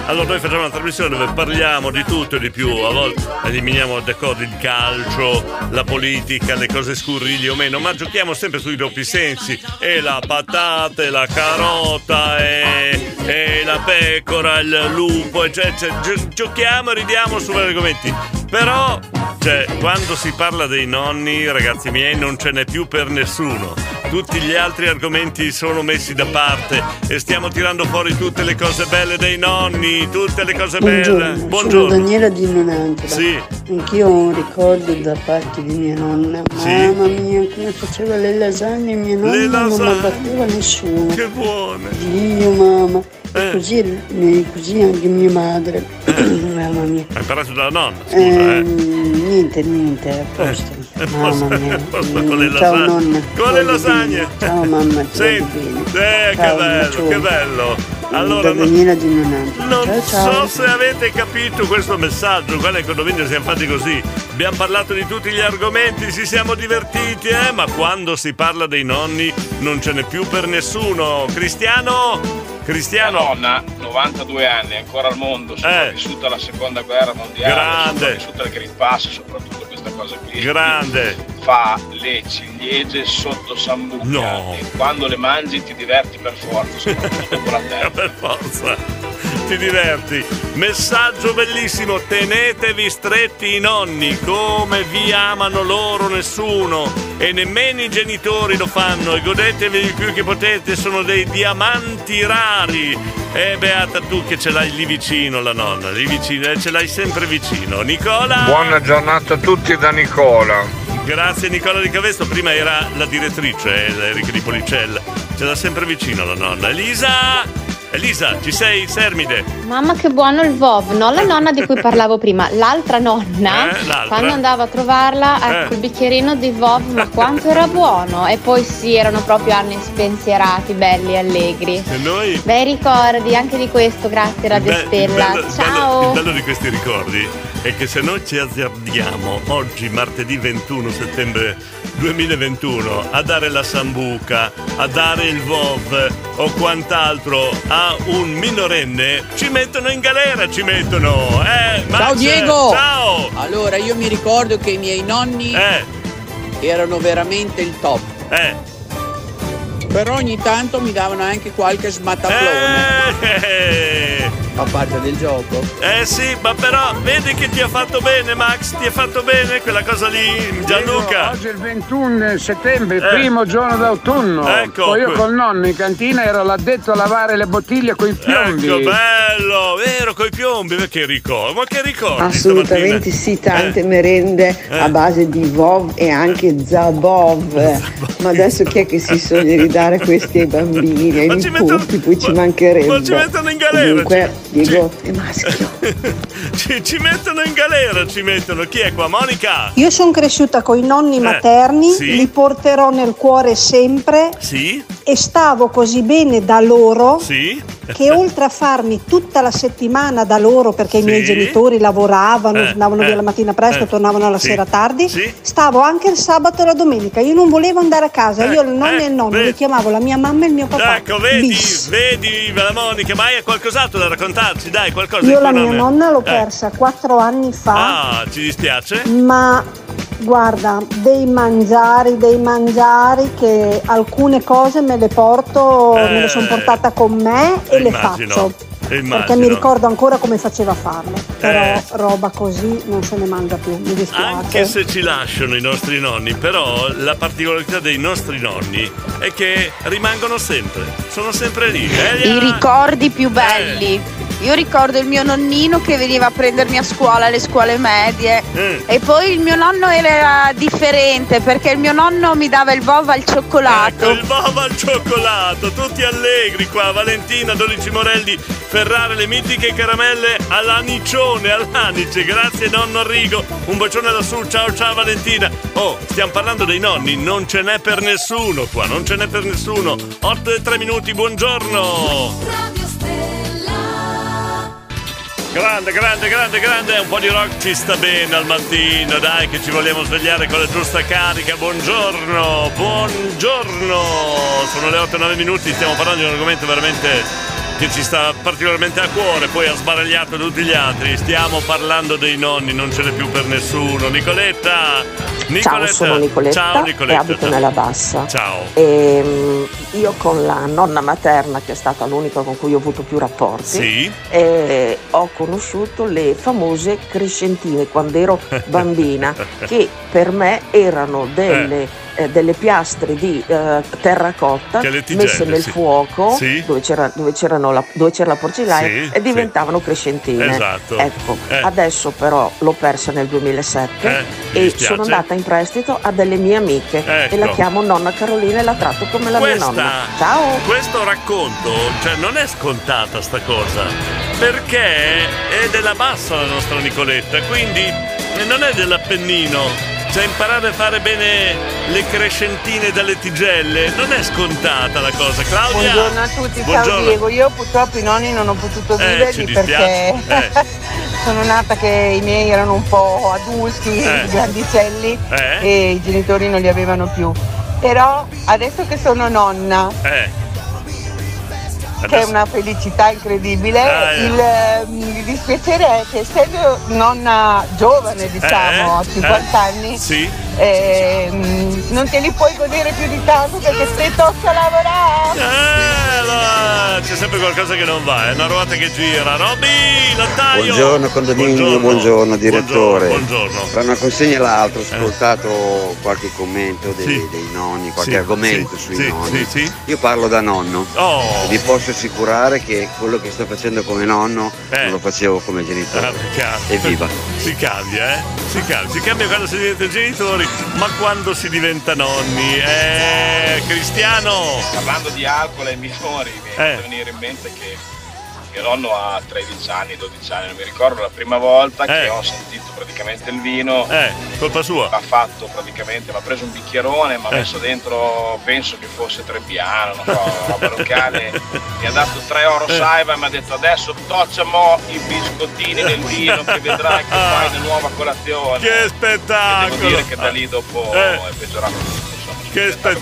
Allora, noi facciamo una trasmissione dove parliamo di tutto e di più. A volte eliminiamo d'accordo il calcio, la politica, le cose scurrili o meno, ma giochiamo sempre sui doppi sensi. E la patata, e la carota, e, e la pecora, il lupo, eccetera. Gio- giochiamo e ridiamo su vari argomenti. Però, cioè, quando si parla dei nonni, ragazzi miei, non ce n'è più per nessuno. Tutti gli altri argomenti sono messi da parte e stiamo tirando fuori tutte le cose belle dei nonni, tutte le cose belle. Buongiorno, sono Daniela di Nonantera. Sì. Anch'io ho un ricordo da parte di mia nonna. Sì. Mamma mia, come faceva le lasagne, mia nonna Le non lasagne. la batteva nessuno. Che buone! Dio, mamma. Eh. Così, così anche mia madre. mamma mia. Hai imparato dalla nonna, scusa, Eh, eh. niente, niente, a posto. Eh, Mamma posto- mia. posto con le Ciao lasagne. nonna. Con le lasagne. Ciao mamma, ti Sì. voglio bene. Eh, che Ciao, bello, bacione. che bello. Allora, di. Non ciao ciao. so se avete capito questo messaggio, qua nel condominio siamo fatti così. Abbiamo parlato di tutti gli argomenti, ci siamo divertiti, eh? Ma quando si parla dei nonni non ce n'è più per nessuno. Cristiano? Cristiano? Mia nonna, 92 anni, ancora al mondo, Eh. sopravvissuta alla seconda guerra mondiale, Grande. sopravvissuta al Green Pass, soprattutto questa cosa qui. Grande. Fa le ciliegie sotto sambuca No. e quando le mangi ti diverti per forza, soprattutto dopo la terra. per forza. Ti diverti. Messaggio bellissimo, tenetevi stretti i nonni, come vi amano loro nessuno e nemmeno i genitori lo fanno e godetevi il più che potete, sono dei diamanti rari. E beata tu che ce l'hai lì vicino la nonna, lì vicino, e ce l'hai sempre vicino. Nicola? Buona giornata a tutti da Nicola. Grazie Nicola di Cavesto, prima era la direttrice, Enrica di Policella. Ce l'ha sempre vicino la nonna. Elisa! Elisa, ci sei, Sermide? Mamma che buono il Vov, non la nonna di cui parlavo prima, l'altra nonna, Eh, l'altra. quando andavo a trovarla, ecco Eh. il bicchierino di Vov, ma quanto era buono! E poi sì, erano proprio anni spensierati, belli, allegri. E noi? Bei ricordi anche di questo, grazie Radio Be- Stella. bello- Ciao! bello- il bello di questi ricordi è che se noi ci azzardiamo oggi, martedì 21 settembre 2021, a dare la sambuca, a dare il VOV o quant'altro a un minorenne, ci mettono in galera, ci mettono. Eh, Max, Ciao Diego! Ciao! Allora, io mi ricordo che i miei nonni erano veramente il top. Eh. Però ogni tanto mi davano anche qualche smattaplone. Eh, A parte del gioco. eh sì, ma però vedi che ti ha fatto bene, Max? Ti ha fatto bene quella cosa lì, Gianluca? Oggi è il 21 settembre, Eh. primo giorno d'autunno. Ecco, Poi io col nonno in cantina ero l'addetto a lavare le bottiglie coi piombi. Ecco, bello, vero, coi piombi, ma che ricordo, ma che ricordi Assolutamente sì, tante merende Eh. a base di Vov e anche Zabov. Ma adesso chi è che si sogna di dare questi ai bambini, ai nipoti, poi ci mancherebbe. ma ci mettono in galera, Comunque, ci- è maschio. ci, ci mettono in galera, ci mettono. Chi è qua? Monica? Io sono cresciuta con i nonni Eh, materni, sì. li porterò nel cuore sempre Sì? e stavo così bene da loro Sì? Che oltre a farmi tutta la settimana da loro perché i miei Sì. genitori lavoravano, Eh, andavano eh, via la mattina presto, eh, tornavano la sì, sera tardi, sì. stavo anche il sabato e la domenica. Io non volevo andare a casa, Eh, io il nonno eh, e il nonno li chiamavo la mia mamma e il mio papà. Ecco, vedi, Bis. vedi, la Monica, ma hai qualcos'altro da raccontarci? Dai, qualcosa Io la mia nonno. nonna l'ho Eh. persa quattro anni fa. Ah, ci dispiace? Ma guarda, dei mangiari, dei mangiari che alcune cose me le porto, Eh, me le sono portata con me e le immagino. faccio. immagino. perché mi ricordo ancora come faceva a farlo. Però Eh. roba così non se ne mangia più, mi dispiace. Anche se ci lasciano i nostri nonni, però la particolarità dei nostri nonni è che rimangono sempre, sono sempre lì. Eh, I ricordi più belli. Io ricordo il mio nonnino che veniva a prendermi a scuola alle scuole medie Mm. e poi il mio nonno era differente perché il mio nonno mi dava il bova al cioccolato. Ecco, il bava al cioccolato, tutti allegri qua, Valentina, Dodici Morelli, Ferrare, le mitiche caramelle all'anicione, all'anice, grazie nonno Arrigo, un bacione lassù, ciao ciao Valentina. Oh, stiamo parlando dei nonni, non ce n'è per nessuno qua, non ce n'è per nessuno. 8 e 3 minuti, buongiorno. Grande, grande, grande, grande, un po' di rock ci sta bene al mattino, dai che ci vogliamo svegliare con la giusta carica. Buongiorno, buongiorno. Sono le 8 e 9 minuti, stiamo parlando di un argomento veramente che ci sta particolarmente a cuore, poi ha sbaragliato tutti gli altri. Stiamo parlando dei nonni, non ce n'è più per nessuno. Nicoletta! Ciao, sono Nicoletta, Ciao e Nicoletta. abito ciao. nella Bassa. Ciao. Ehm, io con la nonna materna, che è stata l'unica con cui ho avuto più rapporti, Sì. eh, ho conosciuto le famose crescentine quando ero bambina, che per me erano delle, eh, delle piastre di eh, terracotta messe nel sì. fuoco Sì. dove, c'era, dove c'erano la, dove c'era la porcellana Sì, e diventavano crescentine. Esatto. Ecco, Eh. adesso però l'ho persa nel 2007 Eh, e sono andata in prestito a delle mie amiche e la Ecco. chiamo nonna Carolina e la tratto come la Questa- mia nonna. Ciao! Questo racconto, cioè non è scontata sta cosa, perché è della bassa la nostra Nicoletta, quindi non è dell'Appennino. Cioè imparare a fare bene le crescentine dalle tigelle non è scontata la cosa. Claudia! Buongiorno a tutti, Buongiorno. ciao Diego. Io purtroppo i nonni non ho potuto Eh, viverli ci perché dispiace. sono nata che i miei erano un po' adulti, Eh. grandicelli Eh. e i genitori non li avevano più. Però adesso che sono nonna, Eh. che è una felicità incredibile, Ah, eh. il, ehm, il dispiacere è che essendo nonna giovane, diciamo, a Eh, 50 eh, anni, Sì. ehm, non te li puoi godere più di tanto perché stai tocca a lavorare. Eh, c'è sempre qualcosa che non va, è una ruota che gira. Robby, lattaio! Buongiorno condominio, buongiorno, direttore. Buongiorno. Tra una consegna e l'altra ho ascoltato qualche commento dei, Sì. dei nonni, qualche Sì, argomento sì, sui sì, nonni. sì, sì. Io parlo da nonno. Oh. Vi posso assicurare che quello che sto facendo come nonno non lo facevo come genitore. Ah. Evviva! Si cambia, eh? Si cambia, si cambia quando si diventa genitori, ma quando si diventa nonni. Eh, Cristiano! Parlando di alcol ai minori, mi Eh. fa venire in mente che mio nonno ha 13 anni, 12 anni, non mi ricordo la prima volta che Eh. ho sentito praticamente il vino. Eh, colpa sua. Ha fatto praticamente, mi ha preso un bicchierone, mi ha Eh. messo dentro, penso che fosse Trebbiano, non so, roba locale, mi ha dato 3 euro Eh. saiba e mi ha detto adesso tocciamo i biscottini del vino che vedrai che fai una nuova colazione. Che E spettacolo! devo dire che da lì dopo Eh. è peggiorato tutto, Che, spe-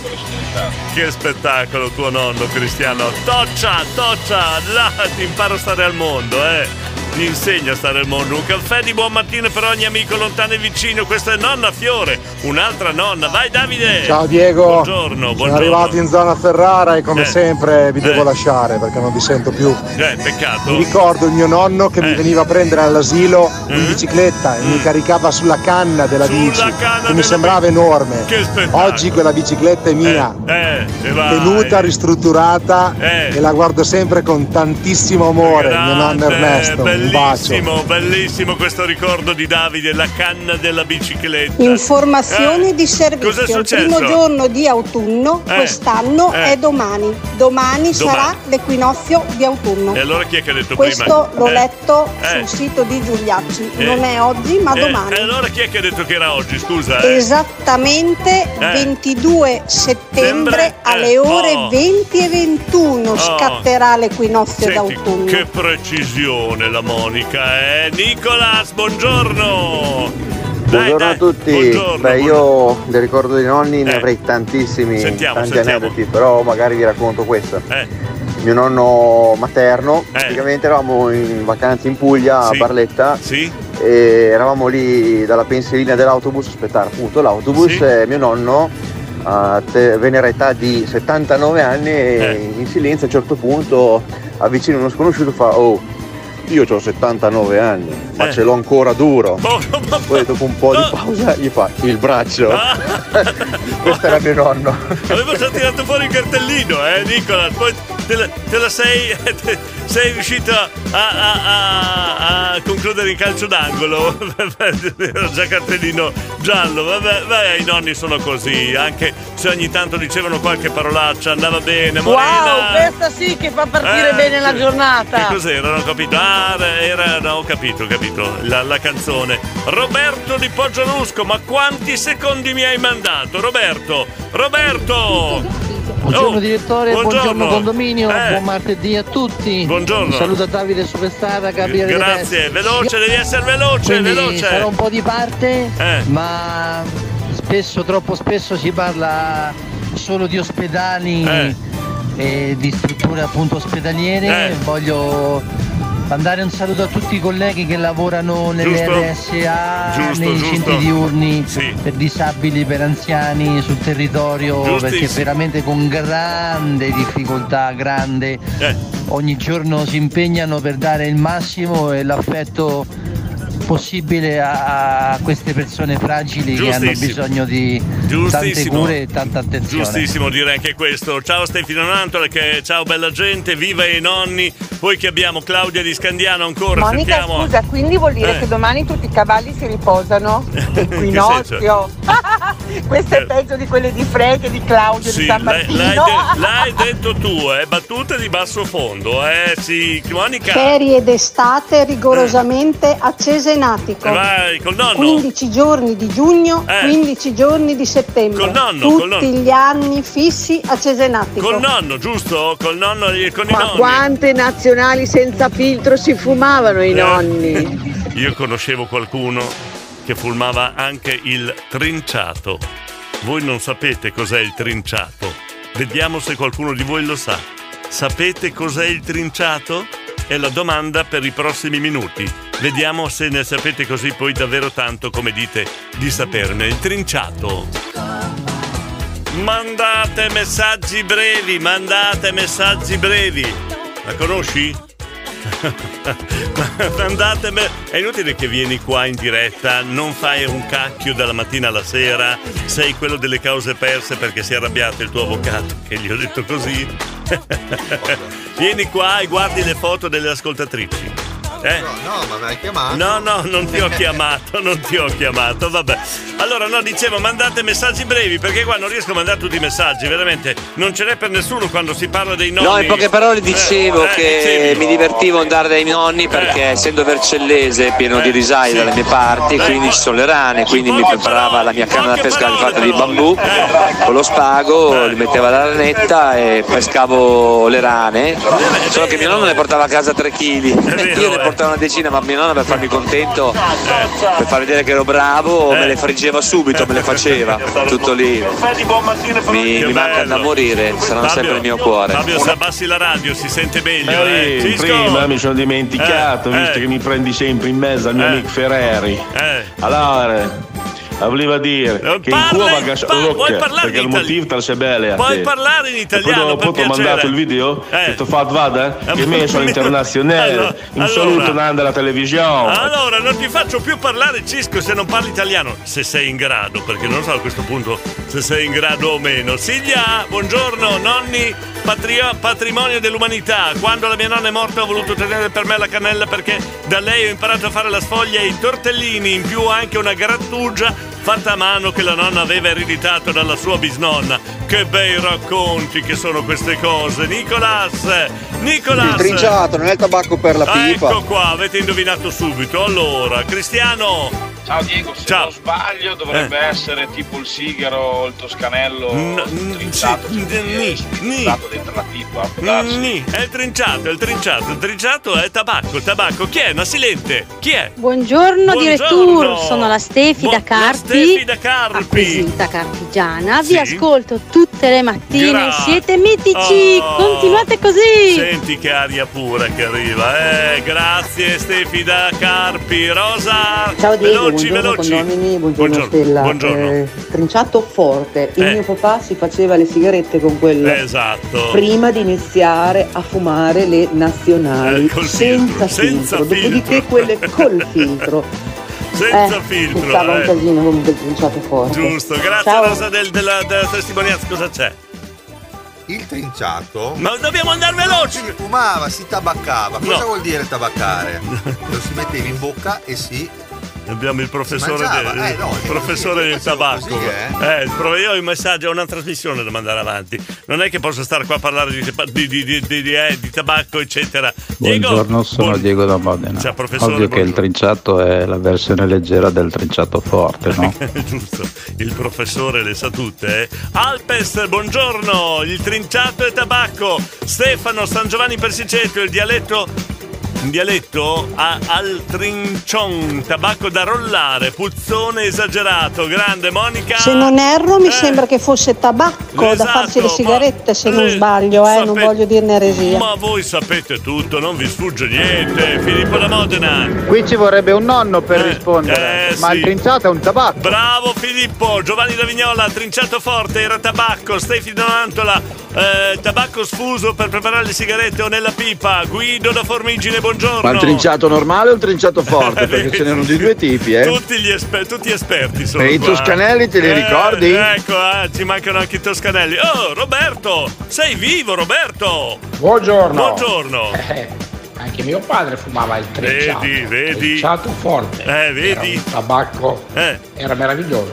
che spettacolo tuo nonno Cristiano. Toccia, toccia, là ti imparo a stare al mondo, eh. Ti insegna a stare al mondo. Un caffè di buon mattino per ogni amico lontano e vicino. Questa è nonna Fiore, un'altra nonna. Vai Davide! Ciao Diego, Buongiorno, sono buongiorno. arrivato in zona Ferrara e come Eh. sempre vi devo Eh. lasciare perché non vi sento più. Eh, peccato. Mi ricordo il mio nonno che Eh. mi veniva a prendere all'asilo in bicicletta e mi caricava sulla canna della Mm. Sulla bici canna che mi della sembrava enorme. Che spettacolo. Oggi quella bicicletta è mia, Eh, tenuta, ristrutturata Eh. e la guardo sempre con tantissimo amore. Il mio nonno Grande, Ernesto, bacio. Bellissimo, bellissimo questo ricordo di Davide, la canna della bicicletta. Informazioni Eh, di servizio. Il successo? primo giorno di autunno Eh, quest'anno eh. è domani. Domani sarà Domani. l'equinozio di autunno. E allora chi è che ha detto Questo prima? l'ho Eh, letto eh. sul sito di Giuliacci. Eh. Non è oggi, ma eh, domani. E allora chi è che ha detto che era oggi, scusa? eh? Esattamente Eh. 22 settembre alle ore oh. 20 e 21 Oh. scatterà l'equinozio Senti, d'autunno. che precisione la Monica, eh? Nicolas, buongiorno! Dai, Buongiorno dai, a tutti, buongiorno, beh io del ricordo dei nonni ne Eh. avrei tantissimi, Sentiamo, tanti sentiamo. aneddoti, però magari vi racconto questo. Eh. Mio nonno materno, praticamente eravamo in vacanza in Puglia Sì. a Barletta Sì. e eravamo lì dalla pensilina dell'autobus aspettare appunto l'autobus Sì. e mio nonno a venera età di 79 anni e in silenzio a un certo punto avvicina uno sconosciuto e fa oh io ho 79 anni ma Eh. ce l'ho ancora duro poi dopo un po' di pausa gli fa il braccio Ah. questo era mio nonno Avevo già tirato fuori il cartellino, eh, Nicola. Poi te la, te la sei, te- sei riuscito a, a- a- a concludere in calcio d'angolo. Era già cartellino giallo. Vabbè, vabbè, i nonni sono così. Anche se ogni tanto dicevano qualche parolaccia, andava bene. Wow, Morena. questa sì che fa partire Eh, bene la giornata. Che cos'era? Non ho capito. Ah, era. No, ho capito, ho capito. La, la canzone. Roberto di Poggiolusco, ma quanti secondi mi hai mandato? Roberto! Roberto! Buongiorno Oh, direttore, buongiorno. buongiorno, condominio, Eh. buon martedì a tutti. Buongiorno. Un saluto a Davide Superstar, Gabriele Grazie, veloce, devi essere veloce, Quindi veloce. sarò un po' di parte, Eh. ma spesso, troppo spesso si parla solo di ospedali Eh. e di strutture appunto ospedaliere. Eh. Voglio mandare un saluto a tutti i colleghi che lavorano nelle Giusto. RSA, Giusto, nei giusto. centri diurni Sì. per disabili, per anziani sul territorio, Giustissimo. perché veramente con grande difficoltà, grande, Eh. ogni giorno si impegnano per dare il massimo e l'affetto possibile a, a queste persone fragili che hanno bisogno di tante cure e tanta attenzione. Giustissimo dire anche questo. Ciao Stefano Nantole, che ciao bella gente, viva i nonni. Poi che abbiamo Claudia di Scandiano ancora, Monica, sentiamo. scusa, quindi vuol dire Eh. che domani tutti i cavalli si riposano? Equinozio. Questo è peggio di quelle di Frank e di Claudio Sì, di San l'hai, Martino. l'hai de- l'hai detto tu, eh, battute di basso fondo, eh sì, Monica. Ferie d'estate rigorosamente a Cesenatico. Eh, Vai, col nonno. 15 giorni di giugno, Eh. 15 giorni di settembre. Col nonno, Tutti col nonno. gli anni fissi a Cesenatico. Col nonno, giusto? Col nonno e con i Ma nonni. quante nazionali senza filtro si fumavano i Eh. nonni? Io conoscevo qualcuno che fumava anche il trinciato. Voi non sapete cos'è il trinciato? Vediamo se qualcuno di voi lo sa. Sapete cos'è il trinciato? È la domanda per i prossimi minuti. Vediamo se ne sapete così poi davvero tanto come dite di saperne. Il trinciato. Mandate messaggi brevi, mandate messaggi brevi. La conosci? Mandatemi. È inutile che vieni qua in diretta, non fai un cacchio dalla mattina alla sera, sei quello delle cause perse perché si è arrabbiato il tuo avvocato, che gli ho detto così. vieni qua e guardi le foto delle ascoltatrici. Eh? No, ma mi hai chiamato. No, no, non ti ho chiamato, non ti ho chiamato, vabbè. Allora, no, dicevo, mandate messaggi brevi, perché qua non riesco a mandare tutti i messaggi, veramente. Non ce n'è per nessuno quando si parla dei nonni. No, in poche parole dicevo Eh, eh, che dicevi. mi divertivo andare dai nonni perché essendo vercellese pieno di risaie dalle mie parti, quindi ci sono le rane, quindi mi preparava la mia canna da pescare fatta di bambù con lo spago, li metteva la ranetta e pescavo le rane. Solo che mio nonno ne portava a casa 3 kg. Io ne portavo una decina, ma mio nonno per farmi contento, per far vedere che ero bravo, me le friggeva subito, me le faceva. Tutto lì. Mi, mi manca da morire, saranno sempre nel mio cuore. Fabio, se abbassi la radio si sente meglio, eh. Eh, prima mi sono dimenticato, Eh, visto eh. che mi prendi sempre in mezzo al mio Eh. amico Ferreri. Eh. Allora, volevo dire che in parla in- gascia pa- vuoi Rocca, parlare perché in il motivo te lo sai bene a Puoi parlare in italiano, dopo ti ho mandato il video Eh. che ti ho fatto, vada, che me sono internazionale, Allora, un allora. saluto Nanda alla televisione. Allora, non ti faccio più parlare, Cisco, se non parli italiano. Se sei in grado, perché non so a questo punto se sei in grado o meno. Silvia, buongiorno, nonni, patrio- patrimonio dell'umanità. Quando la mia nonna è morta ho voluto tenere per me la cannella perché da lei ho imparato a fare la sfoglia e i tortellini, in più anche una grattugia fatta a mano che la nonna aveva ereditato dalla sua bisnonna. Che bei racconti che sono queste cose. Nicolas, Nicolas. Il trinciato, non è il tabacco per la Ah, pipa. Ecco qua, avete indovinato subito. Allora, Cristiano. Ciao Diego, se Ciao. non sbaglio dovrebbe essere tipo il sigaro o il toscanello trizzato, trizzato dentro la pipa. Nì, è il trinciato, è il trinciato. Il trinciato è tabacco, tabacco. Chi è? Una silente. Chi è? Buongiorno, Buongiorno. direttur, sono la Stefi da Carpi, Stefi da Carpi. acquisita carpigiana. Sì. Vi ascolto tutte le mattine, Gra- siete mitici, Oh. continuate così. Senti che aria pura che arriva. Eh, grazie Stefi da Carpi. Rosa. Ciao Diego. Veloci, buongiorno veloci. condomini, buongiorno, Buongiorno, Stella. buongiorno. Eh, trinciato forte. Il Eh. mio papà si faceva le sigarette con quello. Esatto. Prima di iniziare a fumare le nazionali Eh, col senza, filtro, senza filtro, dopodiché quelle col filtro. Senza eh, filtro, stava eh. un casino comunque il trinciato forte. Giusto, grazie Ciao. Rosa del- della, della testimonianza. Cosa c'è? Il trinciato. Ma dobbiamo andare veloci! Si fumava, si tabaccava. Cosa No. vuol dire tabaccare? Lo si metteva in bocca e si. Abbiamo il professore, del, eh, no, il professore del tabacco. così, eh. il pro- io ho il messaggio, ho una trasmissione da mandare avanti. Non è che posso stare qua a parlare di, di, di, di, di- di- eh, di tabacco, eccetera. Diego, Buongiorno, sono buon- Diego da Modena. Ciao, professore, Ovvio che il buongiorno. trinciato è la versione leggera del trinciato forte, no? Giusto, il professore le sa tutte. eh. Alpes, buongiorno, il trinciato e tabacco. Stefano, San Giovanni Persiceto, il dialetto. In dialetto a, al trincion, tabacco da rollare, puzzone esagerato, grande Monica. Se non erro, mi sembra che fosse tabacco Esatto, da farsi le sigarette, se non eh, sbaglio, eh, non voglio dirne eresia. Ma voi sapete tutto, non vi sfugge niente. Filippo da Modena. Qui ci vorrebbe un nonno per rispondere, eh, ma sì. il trinciato è un tabacco. Bravo Filippo, Giovanni da Vignola, trinciato forte, era tabacco, Stefi Donantola, eh, tabacco sfuso per preparare le sigarette o nella pipa, Guido da Formigine, buongiorno. Ma un trinciato normale o un trinciato forte? Perché ce n'erano di due tipi, eh? Tutti gli esper- tutti esperti sono E i toscanelli te li Eh, ricordi? Ecco, eh, ci mancano anche i toscanelli. Oh, Roberto, sei vivo Roberto? Buongiorno. Buongiorno. Eh, anche mio padre fumava il trinciato. Vedi, vedi. Trinciato forte. Eh, vedi. Era un tabacco. Era meraviglioso.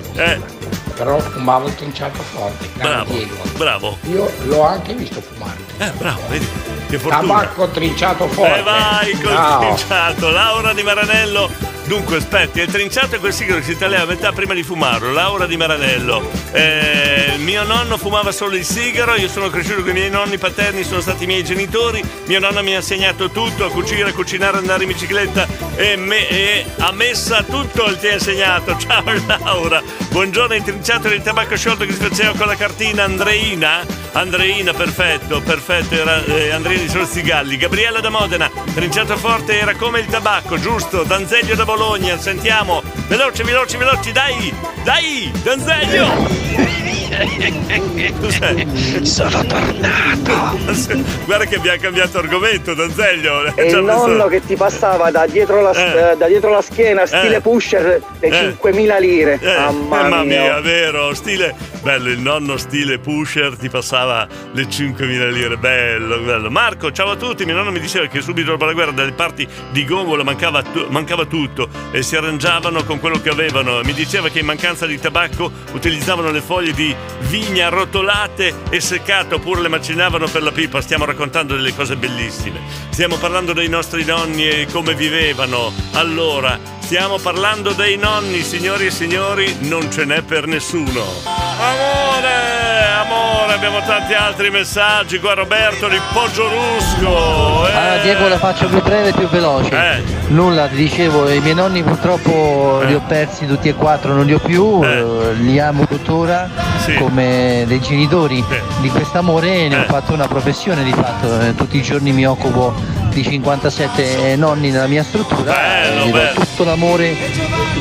Però fumava il trinciato forte. grande Bravo, bravo. Io l'ho anche visto fumare. Eh, bravo, vedi. Che fortuna. Tabacco trinciato forte. E vai col Ciao. trinciato, Laura di Maranello. Dunque, aspetti, il trinciato è quel sigaro che si tagliava a metà prima di fumarlo. Laura di Maranello. Eh, mio nonno fumava solo il sigaro, io sono cresciuto con i miei nonni paterni, sono stati i miei genitori. Mio nonno mi ha insegnato tutto, a cucire, a cucinare, andare in bicicletta e, me- e a messa tutto ti ha insegnato. Ciao Laura. Buongiorno, il trinciato del tabacco sciolto che si faceva con la cartina Andreina. Andreina, perfetto, perfetto, era eh, Andreina di Sorzigalli. Gabriella da Modena, trinciato forte era come il tabacco, giusto? Danzeglio da Bologna, sentiamo. Veloci, veloci, veloci, dai! Dai! Danzeglio! Sono tornato. Guarda che abbiamo cambiato argomento, Danzeglio. E il messo- nonno che ti passava da dietro la, Eh. eh, da dietro la schiena, stile Eh. pusher, le Eh. 5.000 lire. Eh, Mamma, mamma mia, mia. vero, stile bello, il nonno stile pusher ti passava le 5.000 lire, bello, bello. Marco, ciao a tutti, mio nonno mi diceva che subito dopo la guerra dalle parti di Gombola mancava, tu- mancava tutto e si arrangiavano con quello che avevano. Mi diceva che in mancanza di tabacco utilizzavano le foglie di vigna arrotolate e seccate oppure le macinavano per la pipa. Stiamo raccontando delle cose bellissime. Stiamo parlando dei nostri nonni e come vivevano. Allora, stiamo parlando dei nonni, signori e signori, non ce n'è per nessuno. Amore, amore, abbiamo tanti altri messaggi. Qua Roberto di Poggio Eh. Allora Diego la faccio più breve e più veloce. Nulla, ti dicevo, i miei nonni purtroppo li ho persi tutti e quattro, non li ho più, eh, li amo tuttora come dei genitori di quest'amore ne ho fatto una professione di fatto. Eh, Tutti i giorni mi occupo di 57 nonni nella mia struttura e gli do tutto l'amore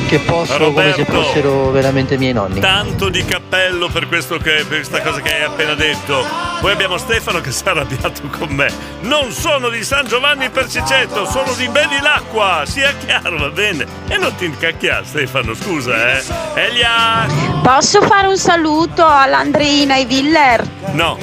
che posso come se Roberto. fossero veramente miei nonni. Tanto di cappello per, questo che, per questa cosa che hai appena detto. Poi abbiamo Stefano che si è arrabbiato con me. Non sono di San Giovanni Percicetto, sono di Belilacqua. Sia chiaro, va bene. E non ti incacchia, Stefano, scusa, eh. Elia! Posso fare un saluto all'Andreina e Viller? No,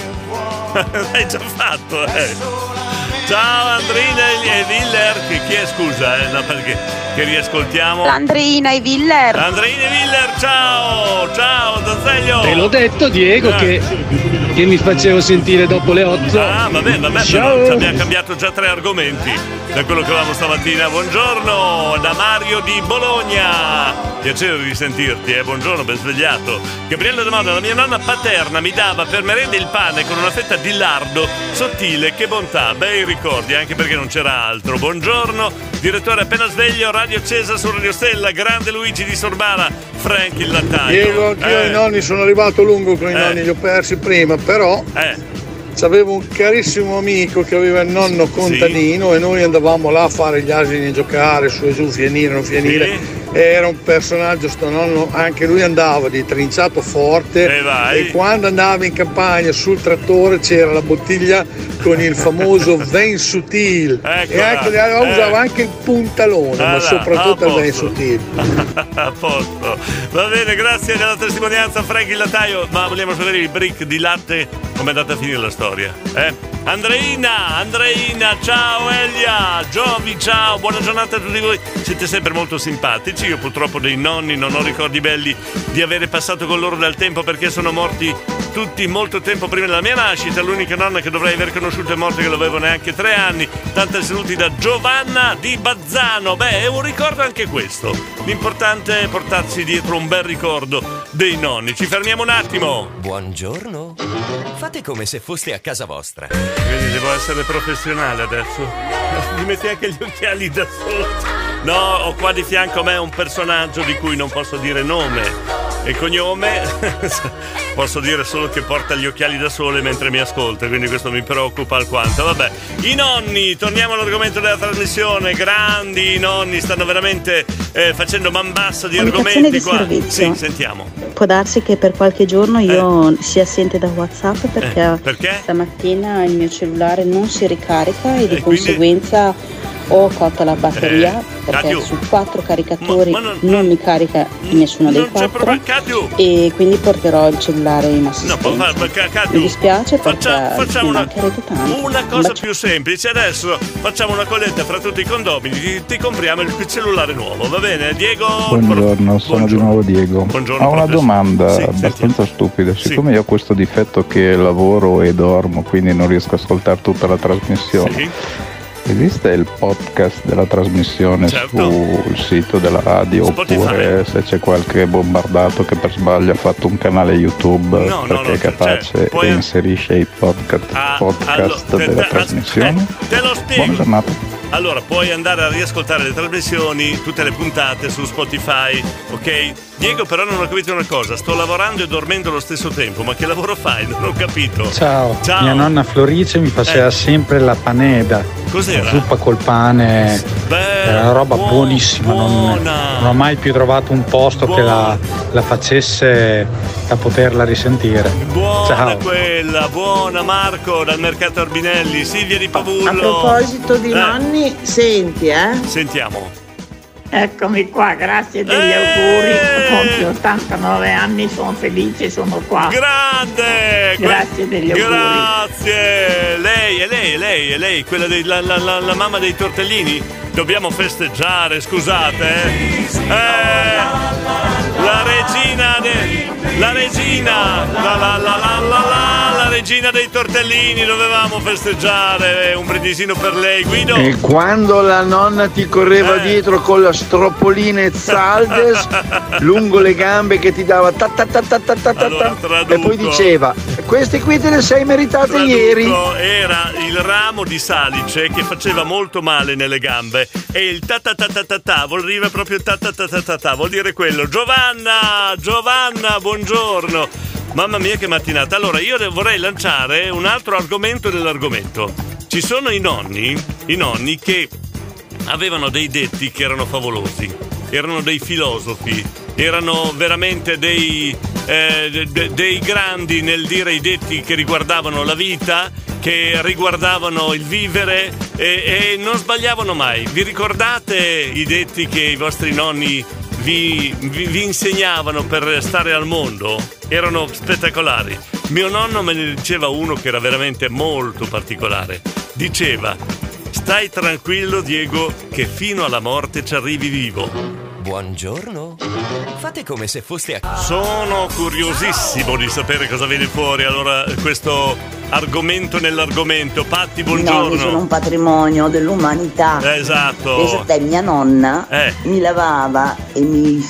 l'hai già fatto, eh. Ciao Andrina e Viller. Che, chi è scusa, eh? No, perché che riascoltiamo? L'Andreina e Viller. Andreina e Viller, ciao! Ciao, Danzeglio! Te l'ho detto Diego Eh. che, che mi facevo sentire dopo le 8. Ah, vabbè, vabbè, Ciao. però ci abbiamo cambiato già tre argomenti da quello che avevamo stamattina. Buongiorno da Mario di Bologna. Piacere di sentirti, eh. Buongiorno, ben svegliato. Gabriella Domanda, la mia nonna paterna mi dava per merenda il pane con una fetta di lardo sottile. Che bontà, bei ricordi, anche perché non c'era altro. Buongiorno, direttore appena sveglio, Radio Accesa su Radio Stella, grande Luigi di Sorbara, Frank il lattaio. Diego, anch'io Eh. i nonni sono arrivato lungo con i Eh. nonni, li ho persi prima, però Eh. Avevo un carissimo amico che aveva il nonno contadino e noi andavamo là a fare gli asini giocare su e giù, fienire, non fienire. era un personaggio sto nonno, anche lui andava di trinciato forte E e quando andava in campagna sul trattore c'era la bottiglia con il famoso Vin Sutil e anche, eh. usava anche il puntalone, ma Allora, soprattutto a il Vin. Sutil. A posto. Va bene, grazie della testimonianza, Frank il Lattaio. Ma vogliamo sapere il brick di latte? Come è andata a finire la storia? Eh? Andreina, Andreina, ciao Elia, Giovi, ciao, buona giornata a tutti voi. Siete sempre molto simpatici. Io purtroppo dei nonni non ho ricordi belli di avere passato con loro dal tempo perché sono morti tutti molto tempo prima della mia nascita. L'unica nonna che dovrei aver conosciuto è morta che l'avevo neanche tre anni. Tante saluti da Giovanna di Bazzano. Beh, è un ricordo anche questo. L'importante è portarsi dietro un bel ricordo dei nonni. Ci fermiamo un attimo. Buongiorno. Fate come se foste a casa vostra. Vedi, devo essere professionale adesso. Mi metti anche gli occhiali da solo. No, ho qua di fianco a me un personaggio di cui non posso dire nome e cognome. posso dire solo che porta gli occhiali da sole mentre mi ascolta, quindi questo mi preoccupa alquanto. Vabbè, i nonni, torniamo all'argomento della trasmissione. Grandi i nonni, stanno veramente eh, facendo man bassa di argomenti di qua. servizio. Sì, sentiamo. Può darsi che per qualche giorno io sia assente da WhatsApp perché, Eh, perché? stamattina il mio cellulare non si ricarica e di E quindi? Ho cotta la batteria Eh, perché su quattro caricatori Ma- ma non- non, mi carica nessuno dei quattro e quindi porterò il cellulare in No, assistenza. ma, ma, Cadio, Mi dispiace faccia- facciamo una, una Un cosa più semplice. Adesso facciamo una colletta fra tutti i condomini. Ti, ti compriamo il cellulare nuovo, va bene? Diego. Buongiorno, sono di nuovo Diego. Buongiorno, Ho una professore. domanda Sì, abbastanza stupida. Siccome io ho questo difetto che lavoro e dormo, quindi non riesco a ascoltare tutta la trasmissione. Esiste il podcast della trasmissione Certo. sul sito della radio Spotify. oppure se c'è qualche bombardato che per sbaglio ha fatto un canale YouTube No, no, perché no, è capace cioè, e inserisce i podcast, Ah, podcast allo- te- della te- trasmissione? Te lo spiego. Buona giornata. Allora, puoi andare a riascoltare le trasmissioni, tutte le puntate su Spotify, ok? Diego, però non ho capito una cosa. Sto lavorando e dormendo allo stesso tempo. Ma che lavoro fai? Non ho capito. Ciao. Ciao. mia nonna Florice mi faceva Eh. sempre la paneda. Cos'era? La zuppa col pane. Era una roba buonissima. Non, non ho mai più trovato un posto che la, la facesse da poterla risentire. Buona Ciao. quella, buona Marco dal mercato Arbinelli, Silvia di Pavullo. A proposito di Eh, nonni, senti, eh? Sentiamo. Eccomi qua, grazie degli auguri. Compio 89 anni, sono felice, sono qua. Grande! Grazie degli auguri. Grazie! Lei, è lei, è lei, è lei, quella dei, la, la- la- mamma dei tortellini? Dobbiamo festeggiare, scusate, eh? Eh, la regina de, la regina, la la la la la la, la regina dei tortellini, dovevamo festeggiare, un brindisino per lei, Guido. E quando la nonna ti correva Eh. dietro con la stroppolina e saldes lungo le gambe che ti dava ta ta ta ta ta ta ta Allora, ta, e poi diceva queste qui te le sei meritate ieri Traduco, Era il ramo di salice che faceva molto male nelle gambe e il ta ta ta ta ta ta vuol dire proprio ta ta ta ta ta ta, vuol dire quello. Giovanna, Giovanna, buongiorno. Mamma mia che mattinata. Allora io vorrei lanciare un altro argomento nell'argomento. Ci sono i nonni, i nonni che avevano dei detti che erano favolosi, erano dei filosofi, erano veramente dei, eh, de- dei grandi nel dire i detti che riguardavano la vita, che riguardavano il vivere e, e non sbagliavano mai. Vi ricordate i detti che i vostri nonni vi, vi- vi insegnavano per stare al mondo? Erano spettacolari. Mio nonno me ne diceva uno che era veramente molto particolare. Diceva, stai tranquillo Diego che fino alla morte ci arrivi vivo. Buongiorno. Fate come se foste a Sono curiosissimo di sapere cosa viene fuori allora questo argomento nell'argomento. Patti, buongiorno. sono un patrimonio dell'umanità. Esatto. Pensa te, mia nonna Eh. mi lavava e mi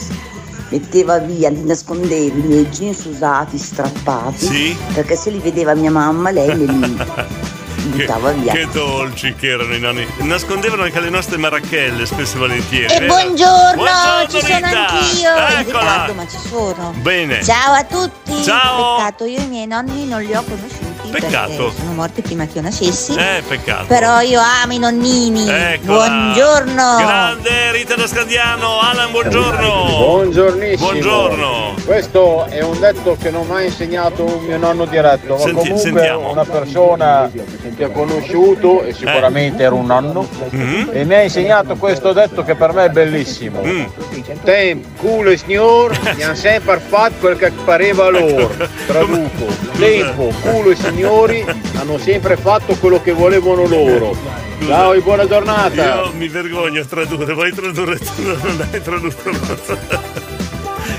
metteva via, li nascondeva i miei jeans usati, strappati. Sì. Perché se li vedeva mia mamma, lei me li Che, buttava via. che dolci che erano i nonni. Nascondevano anche le nostre marachelle, spesso e volentieri. E buongiorno, Buongiorno, ci sono Rita. anch'io. Eccola. ritardo, ma ci sono. Bene. Ciao a tutti. Ciao. Peccato, io i miei nonni non li ho conosciuti. Peccato. Sono morti prima che io nascessi. Eh, peccato. Però io amo i nonnini. Eccola. Buongiorno. Grande Rita da Scandiano, Alan, buongiorno. Buongiornissimo. Buongiorno. Questo è un detto che non mi ha insegnato un mio nonno diretto, ma Senti- comunque sentiamo. una persona che ho conosciuto e sicuramente era un nonno Mm-hmm. e mi ha insegnato questo detto che per me è bellissimo. Mm. Tempo, culo e signor mi hanno sempre fatto quel che pareva loro. Traduco. Tempo, culo e signori hanno sempre fatto quello che volevano loro. Ciao e buona giornata. Io mi vergogno a tradurre, vuoi tradurre tu? Non hai tradotto.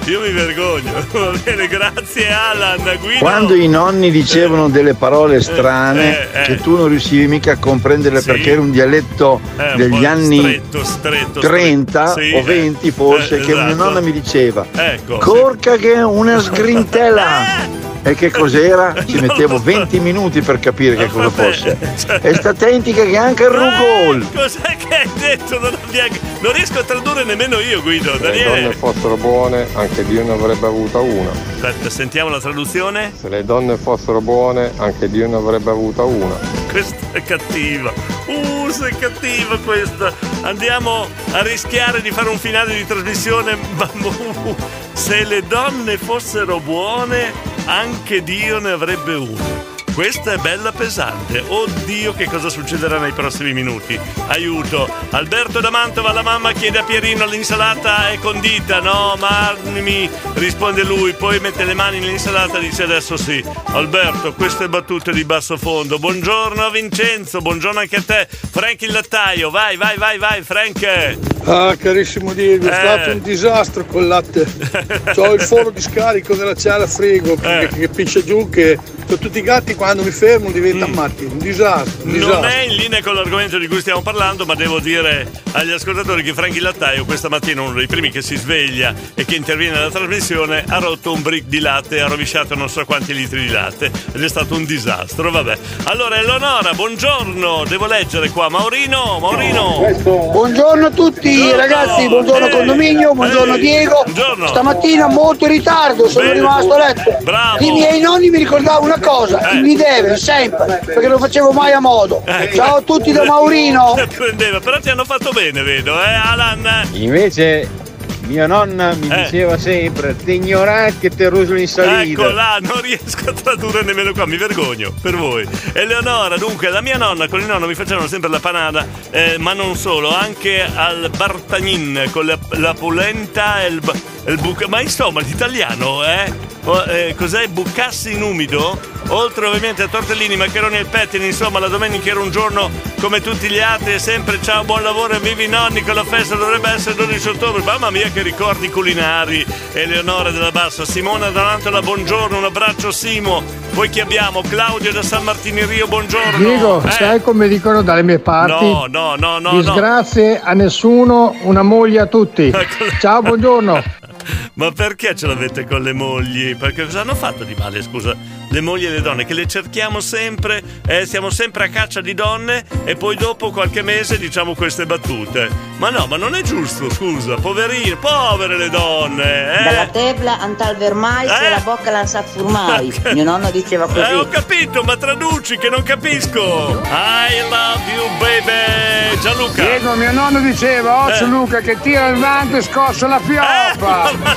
Io mi vergogno. Va bene, grazie Alan. Guido. Quando i nonni dicevano delle parole strane eh, eh. che tu non riuscivi mica a comprenderle Sì. perché era un dialetto Eh, un degli po' anni stretto, stretto, 30 stretto. Sì, o eh. 20 forse Eh, che mia esatto. nonna mi diceva Ecco. Corca che è una sgrintella e che cos'era? Ci mettevo 20 minuti per capire che cosa fosse e sta attenti che anche il rugol Cos'è che hai detto? Non, abbia- non riesco a tradurre nemmeno io, Guido. Se le donne Daniele. fossero buone, anche Dio ne avrebbe avuta una. Aspetta, sentiamo la traduzione. Se le donne fossero buone, anche Dio ne avrebbe avuta una. Questa è cattiva. Uh, sei cattiva questa. Andiamo a rischiare di fare un finale di trasmissione. Se le donne fossero buone, anche Dio ne avrebbe una. Questa è bella pesante. Oddio, che cosa succederà nei prossimi minuti? Aiuto. Alberto da Mantova, la mamma chiede a Pierino l'insalata è condita. No, ma mi risponde lui. Poi mette le mani nell'insalata e dice adesso sì. Alberto, queste battute di basso fondo. Buongiorno Vincenzo, buongiorno anche a te. Frank il lattaio, vai, vai, vai, vai, Frank. Ah, carissimo Diego, è Eh. stato un disastro col latte. Ho il foro di scarico della ciala frigo che, Eh. che piscia giù, che con tutti i gatti quando mi fermo diventano matti. Un disastro, un Non disastro. è in linea con l'argomento di cui stiamo parlando, ma devo dire agli ascoltatori che Franchi Lattaio questa mattina, uno dei primi che si sveglia e che interviene nella trasmissione, ha rotto un brick di latte, ha rovesciato non so quanti litri di latte ed è stato un disastro. Vabbè. Allora, Eleonora, buongiorno. Devo leggere qua. Maurino, Maurino. Buongiorno a tutti ragazzi, buongiorno Eh, condominio, buongiorno eh, Diego. buongiorno. Stamattina molto in ritardo, sono Bene. rimasto a letto. Bravo. I miei nonni mi ricordavano una cosa, Eh. mi deve sempre, perché lo facevo mai a modo. Ecco. Ciao a tutti da Maurino. Prendeva, però ti hanno fatto bene, vedo, eh, Alan. Invece mia nonna mi Eh. diceva sempre te ignorante che te ruso in salita. Ecco là, non riesco a tradurre nemmeno qua, mi vergogno per voi. Eleonora, dunque, la mia nonna con il nonno mi facevano sempre la panada, eh, ma non solo, anche al Bartagnin con la, la polenta e il, e il buca. Ma insomma, l'italiano, eh? Eh, cos'è? Bucassi in umido? Oltre ovviamente a tortellini, maccheroni e pettini, insomma la domenica era un giorno come tutti gli altri e sempre ciao, buon lavoro e vivi nonni con la festa dovrebbe essere il 12 ottobre. Mamma mia che ricordi culinari! Eleonora della Bassa, Simona Donantola, buongiorno, un abbraccio Simo. Poi chi abbiamo? Claudio da San Martino Rio, buongiorno. Diego, Eh, sai come dicono dalle mie parti? No, no, no, no, no. Disgrazie a nessuno, una moglie a tutti. Ciao, buongiorno. Ma perché ce l'avete con le mogli? Perché cosa hanno fatto di male, scusa? Le mogli e le donne, che le cerchiamo sempre, eh, siamo sempre a caccia di donne e poi dopo qualche mese diciamo queste battute. Ma no, ma non è giusto, scusa, poverine, povere le donne, eh? Dalla tebla antal vermai se Eh? la bocca non sa furmai. Mio nonno diceva così. Eh, ho capito, ma traduci che non capisco. I love you, baby. Gianluca. Diego, mio nonno diceva, occhio Eh. Luca che tira il vanto e scossa la pioppa. Ma,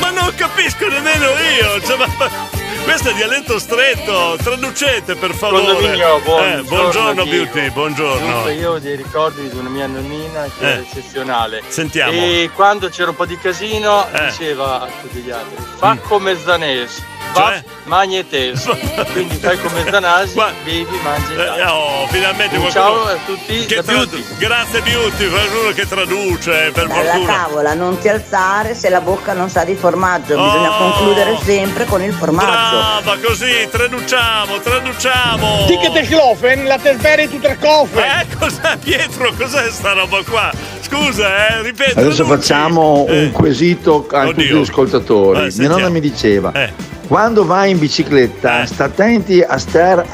ma non capisco nemmeno io. Cioè, ma- ma- questo è dialetto stretto. Traducete per favore. Condominio, buongiorno, Eh, buongiorno. Beauty, buongiorno. Dunque, io ho dei ricordi di una mia nonnina che Eh. è eccezionale. Sentiamo. E quando c'era un po' di casino Eh. diceva a tutti gli altri: fa come Zanese, Cioè? magnetes. Quindi fai come Zanasi, bevi, mangi. Eh, oh, finalmente Un qualcuno. ciao a tutti Che da Beauty. Grazie Beauty, qualcuno che traduce, per Dalla fortuna. tavola non ti alzare se la bocca non sa di formaggio, bisogna Oh. concludere sempre con il formaggio. Brava, così, traduciamo, traduciamo. Ticket schlofen, la tesbere tutte coffe. Eh, cos'è Pietro? Cos'è sta roba qua? Scusa, eh, ripeto. Adesso facciamo Eh. un quesito a tutti gli ascoltatori. Eh, Mia nonna mi diceva: Eh. quando vai in bicicletta, sta attenti a star.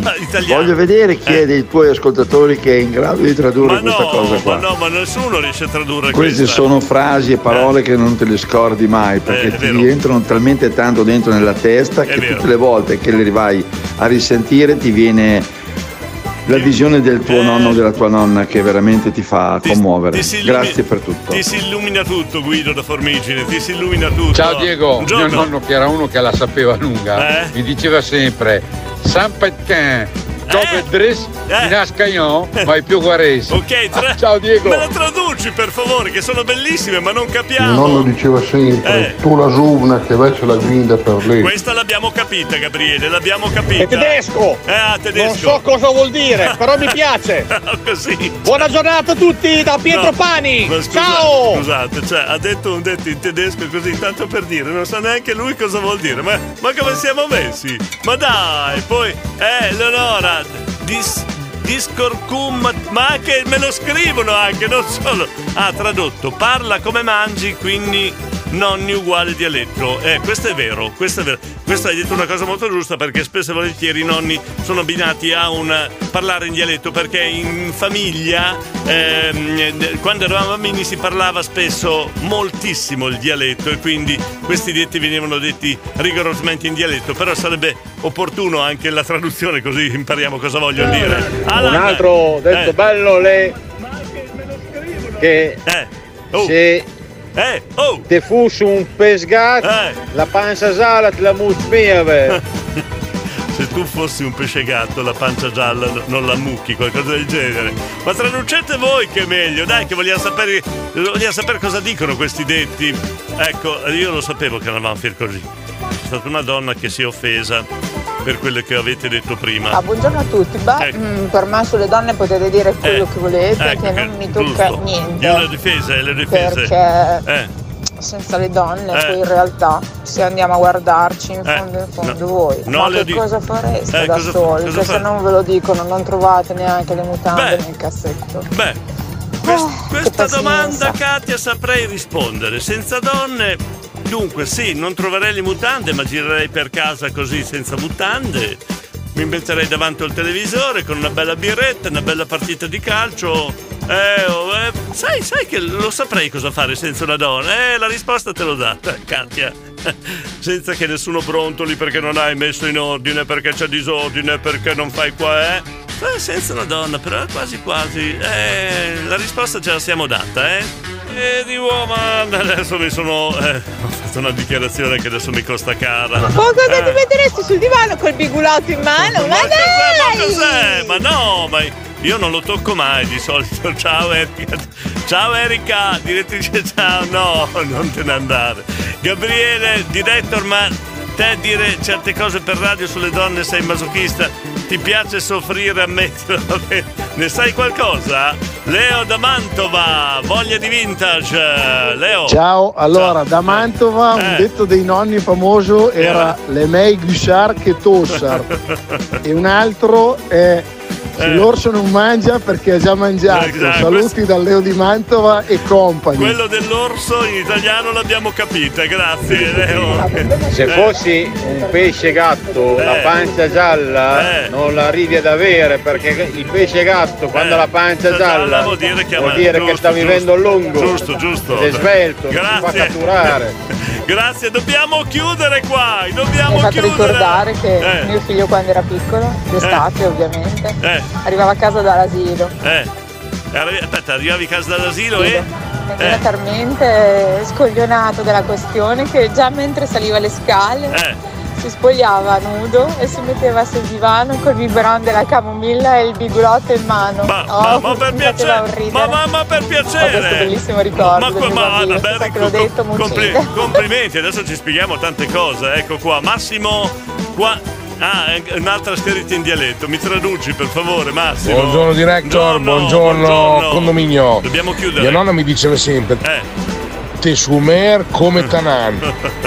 Ma- italiano. Voglio vedere chi è dei tuoi ascoltatori che è in grado di tradurre Ma questa no, cosa ma qua. no, ma nessuno riesce a tradurre Queste questa. sono frasi e parole che non te le scordi mai perché Eh, è ti vero. rientrano talmente tanto dentro nella testa che tutte le volte che le vai a risentire ti viene la visione del tuo nonno o della tua nonna che veramente ti fa commuovere. Eh. ti si illumi- Grazie per tutto. Ti si illumina tutto, Guido da Formigine, ti si illumina tutto. Ciao Diego, Buongiorno. mio nonno che era uno che la sapeva lunga, Eh? mi diceva sempre San Petin, dove dres in ascaglion, ma è più guarese. Ok, tra- Ciao Diego. Me la traduci per favore, che sono bellissime, ma non Mio capiamo. nonno diceva sempre, Eh. tu la giovna che invece la guida per lei. Questa l'abbiamo capita, Gabriele, l'abbiamo capita. È tedesco. Eh, ah, tedesco. Non so cosa vuol dire, però mi piace. Così. Buona giornata a tutti da Pietro No, Pani. scusa- Ciao. Scusate, cioè, ha detto un detto in tedesco così tanto per dire, non sa neanche lui cosa vuol dire. Ma, ma come siamo messi? Ma dai, poi, eh, Leonora, dis, discorcum, ma anche me lo scrivono anche, non solo. Ha tradotto, parla come mangi, quindi nonni uguale dialetto. Eh, questo è vero, questo è vero. Questo hai detto una cosa molto giusta perché spesso e volentieri i nonni sono abbinati a un parlare in dialetto perché in famiglia ehm, quando eravamo bambini si parlava spesso moltissimo il dialetto e quindi questi detti venivano detti rigorosamente in dialetto, però sarebbe opportuno anche la traduzione così impariamo cosa vogliono dire. Alan, Un altro detto eh, bello le che se eh, oh. te fosse un pesgat la pancia gialla te la muspieve. Se tu fossi un pesce gatto, la pancia gialla no- non la mucchi, qualcosa del genere. Ma traducete voi che è meglio, dai, che vogliamo sapere, vogliamo sapere cosa dicono questi detti. Ecco, io lo sapevo che eravamo fier così. C'è stata una donna che si è offesa per quello che avete detto prima. Ah, buongiorno a tutti. Beh, Ecco. mm, per me sulle donne potete dire quello Eh, che volete, ecco che non mi tocca giusto. niente. Io le difese, le difese. Perché Eh, senza le donne, Eh. poi in realtà, se andiamo a guardarci in Eh, fondo in fondo no. voi, No, ma che cosa fareste Eh, da cosa- soli? cosa fa- se non ve lo dicono non trovate neanche le mutande Beh. nel cassetto. beh, quest- Ah, questa domanda, Katia, saprei rispondere. Senza donne, dunque, sì, non troverei le mutande, ma girerei per casa così senza mutande. Mi metterei davanti al televisore con una bella birretta, una bella partita di calcio. Eh, oh, eh, sai, sai che lo saprei cosa fare senza una donna? Eh, la risposta te l'ho data, Katia. senza che nessuno brontoli perché non hai messo in ordine, perché c'è disordine, perché non fai qua, eh. Eh, senza una donna, però quasi quasi. Eh, la risposta ce la siamo data, eh. Di woman, adesso mi sono. eh, ho fatto una dichiarazione che adesso mi costa cara. Ma cosa Eh. ti metteresti sul divano col bigulotto in mano? Ma, Ma dai! cos'è? Ma no, ma io non lo tocco mai di solito. Ciao Erika. Ciao Erika, direttrice ciao. No, non te ne andare. Gabriele, director, ma te dire certe cose per radio sulle donne sei masochista? Ti piace soffrire, ammettilo? Vabbè, Ne sai qualcosa? Leo da Mantova, voglia di vintage. Leo. Ciao, allora da Mantova un Eh. detto dei nonni famoso era le mei gussar che tossar e un altro è Eh. l'orso non mangia perché ha già mangiato. Esatto, Saluti dal Leo di Mantova e compagni. Quello dell'orso in italiano l'abbiamo capita, grazie Leo. Se Eh. fossi un pesce gatto, la Eh. pancia gialla non la arrivi ad avere perché il pesce gatto quando ha la pancia gialla vuol dire che, vuol dire che giusto, sta vivendo a giusto, lungo. Giusto, giusto. È svelto, non si fa Grazie. catturare. Grazie, dobbiamo chiudere qua. Mi Dobbiamo hai fatto chiudere. ricordare che Eh. mio figlio quando era piccolo, d'estate ovviamente, Eh, arrivava a casa dall'asilo. eh. Arri- Aspetta, arrivavi a casa dall'asilo e. Era Eh, talmente scoglionato della questione che già mentre saliva le scale eh. Si spogliava nudo e si metteva sul divano col biberon della camomilla e il bigulotto in mano. Ma, Oh, ma, ma per piacere, ma, ma, ma per Ho questo piacere. bellissimo ricordo Ma, ma, che l'ho detto, mi compli- complimenti, adesso ci spieghiamo tante cose. Ecco qua, Massimo, qua. Ah, un'altra scritta in dialetto. Mi traduci per favore, Massimo. Buongiorno director, buongiorno, buongiorno. condominio. Dobbiamo chiudere. Mia nonna mi diceva sempre Eh. Te sumer come Tanan.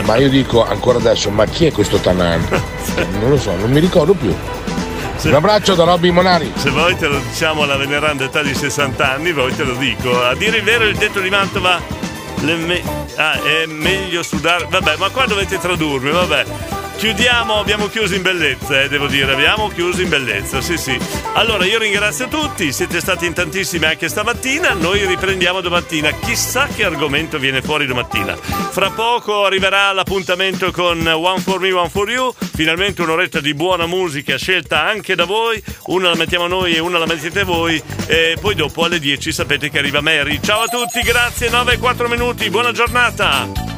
ma io dico ancora adesso, ma chi è questo Tanan? Non lo so, non mi ricordo più. Un abbraccio da Robby Monari. Se voi te lo diciamo alla veneranda età di 60 anni, voi te lo dico. A dire il vero, il detto di Mantova. Me- ah, è meglio sudare. Vabbè, ma qua dovete tradurmi, vabbè. Chiudiamo, abbiamo chiuso in bellezza, eh, devo dire, abbiamo chiuso in bellezza, sì sì. Allora io ringrazio tutti, siete stati in tantissimi anche stamattina, noi riprendiamo domattina, chissà che argomento viene fuori domattina. Fra poco arriverà l'appuntamento con One for Me, One for You, finalmente un'oretta di buona musica scelta anche da voi, una la mettiamo noi e una la mettete voi e poi dopo alle 10 sapete che arriva Mary. Ciao a tutti, grazie, 9 e 4 minuti, buona giornata!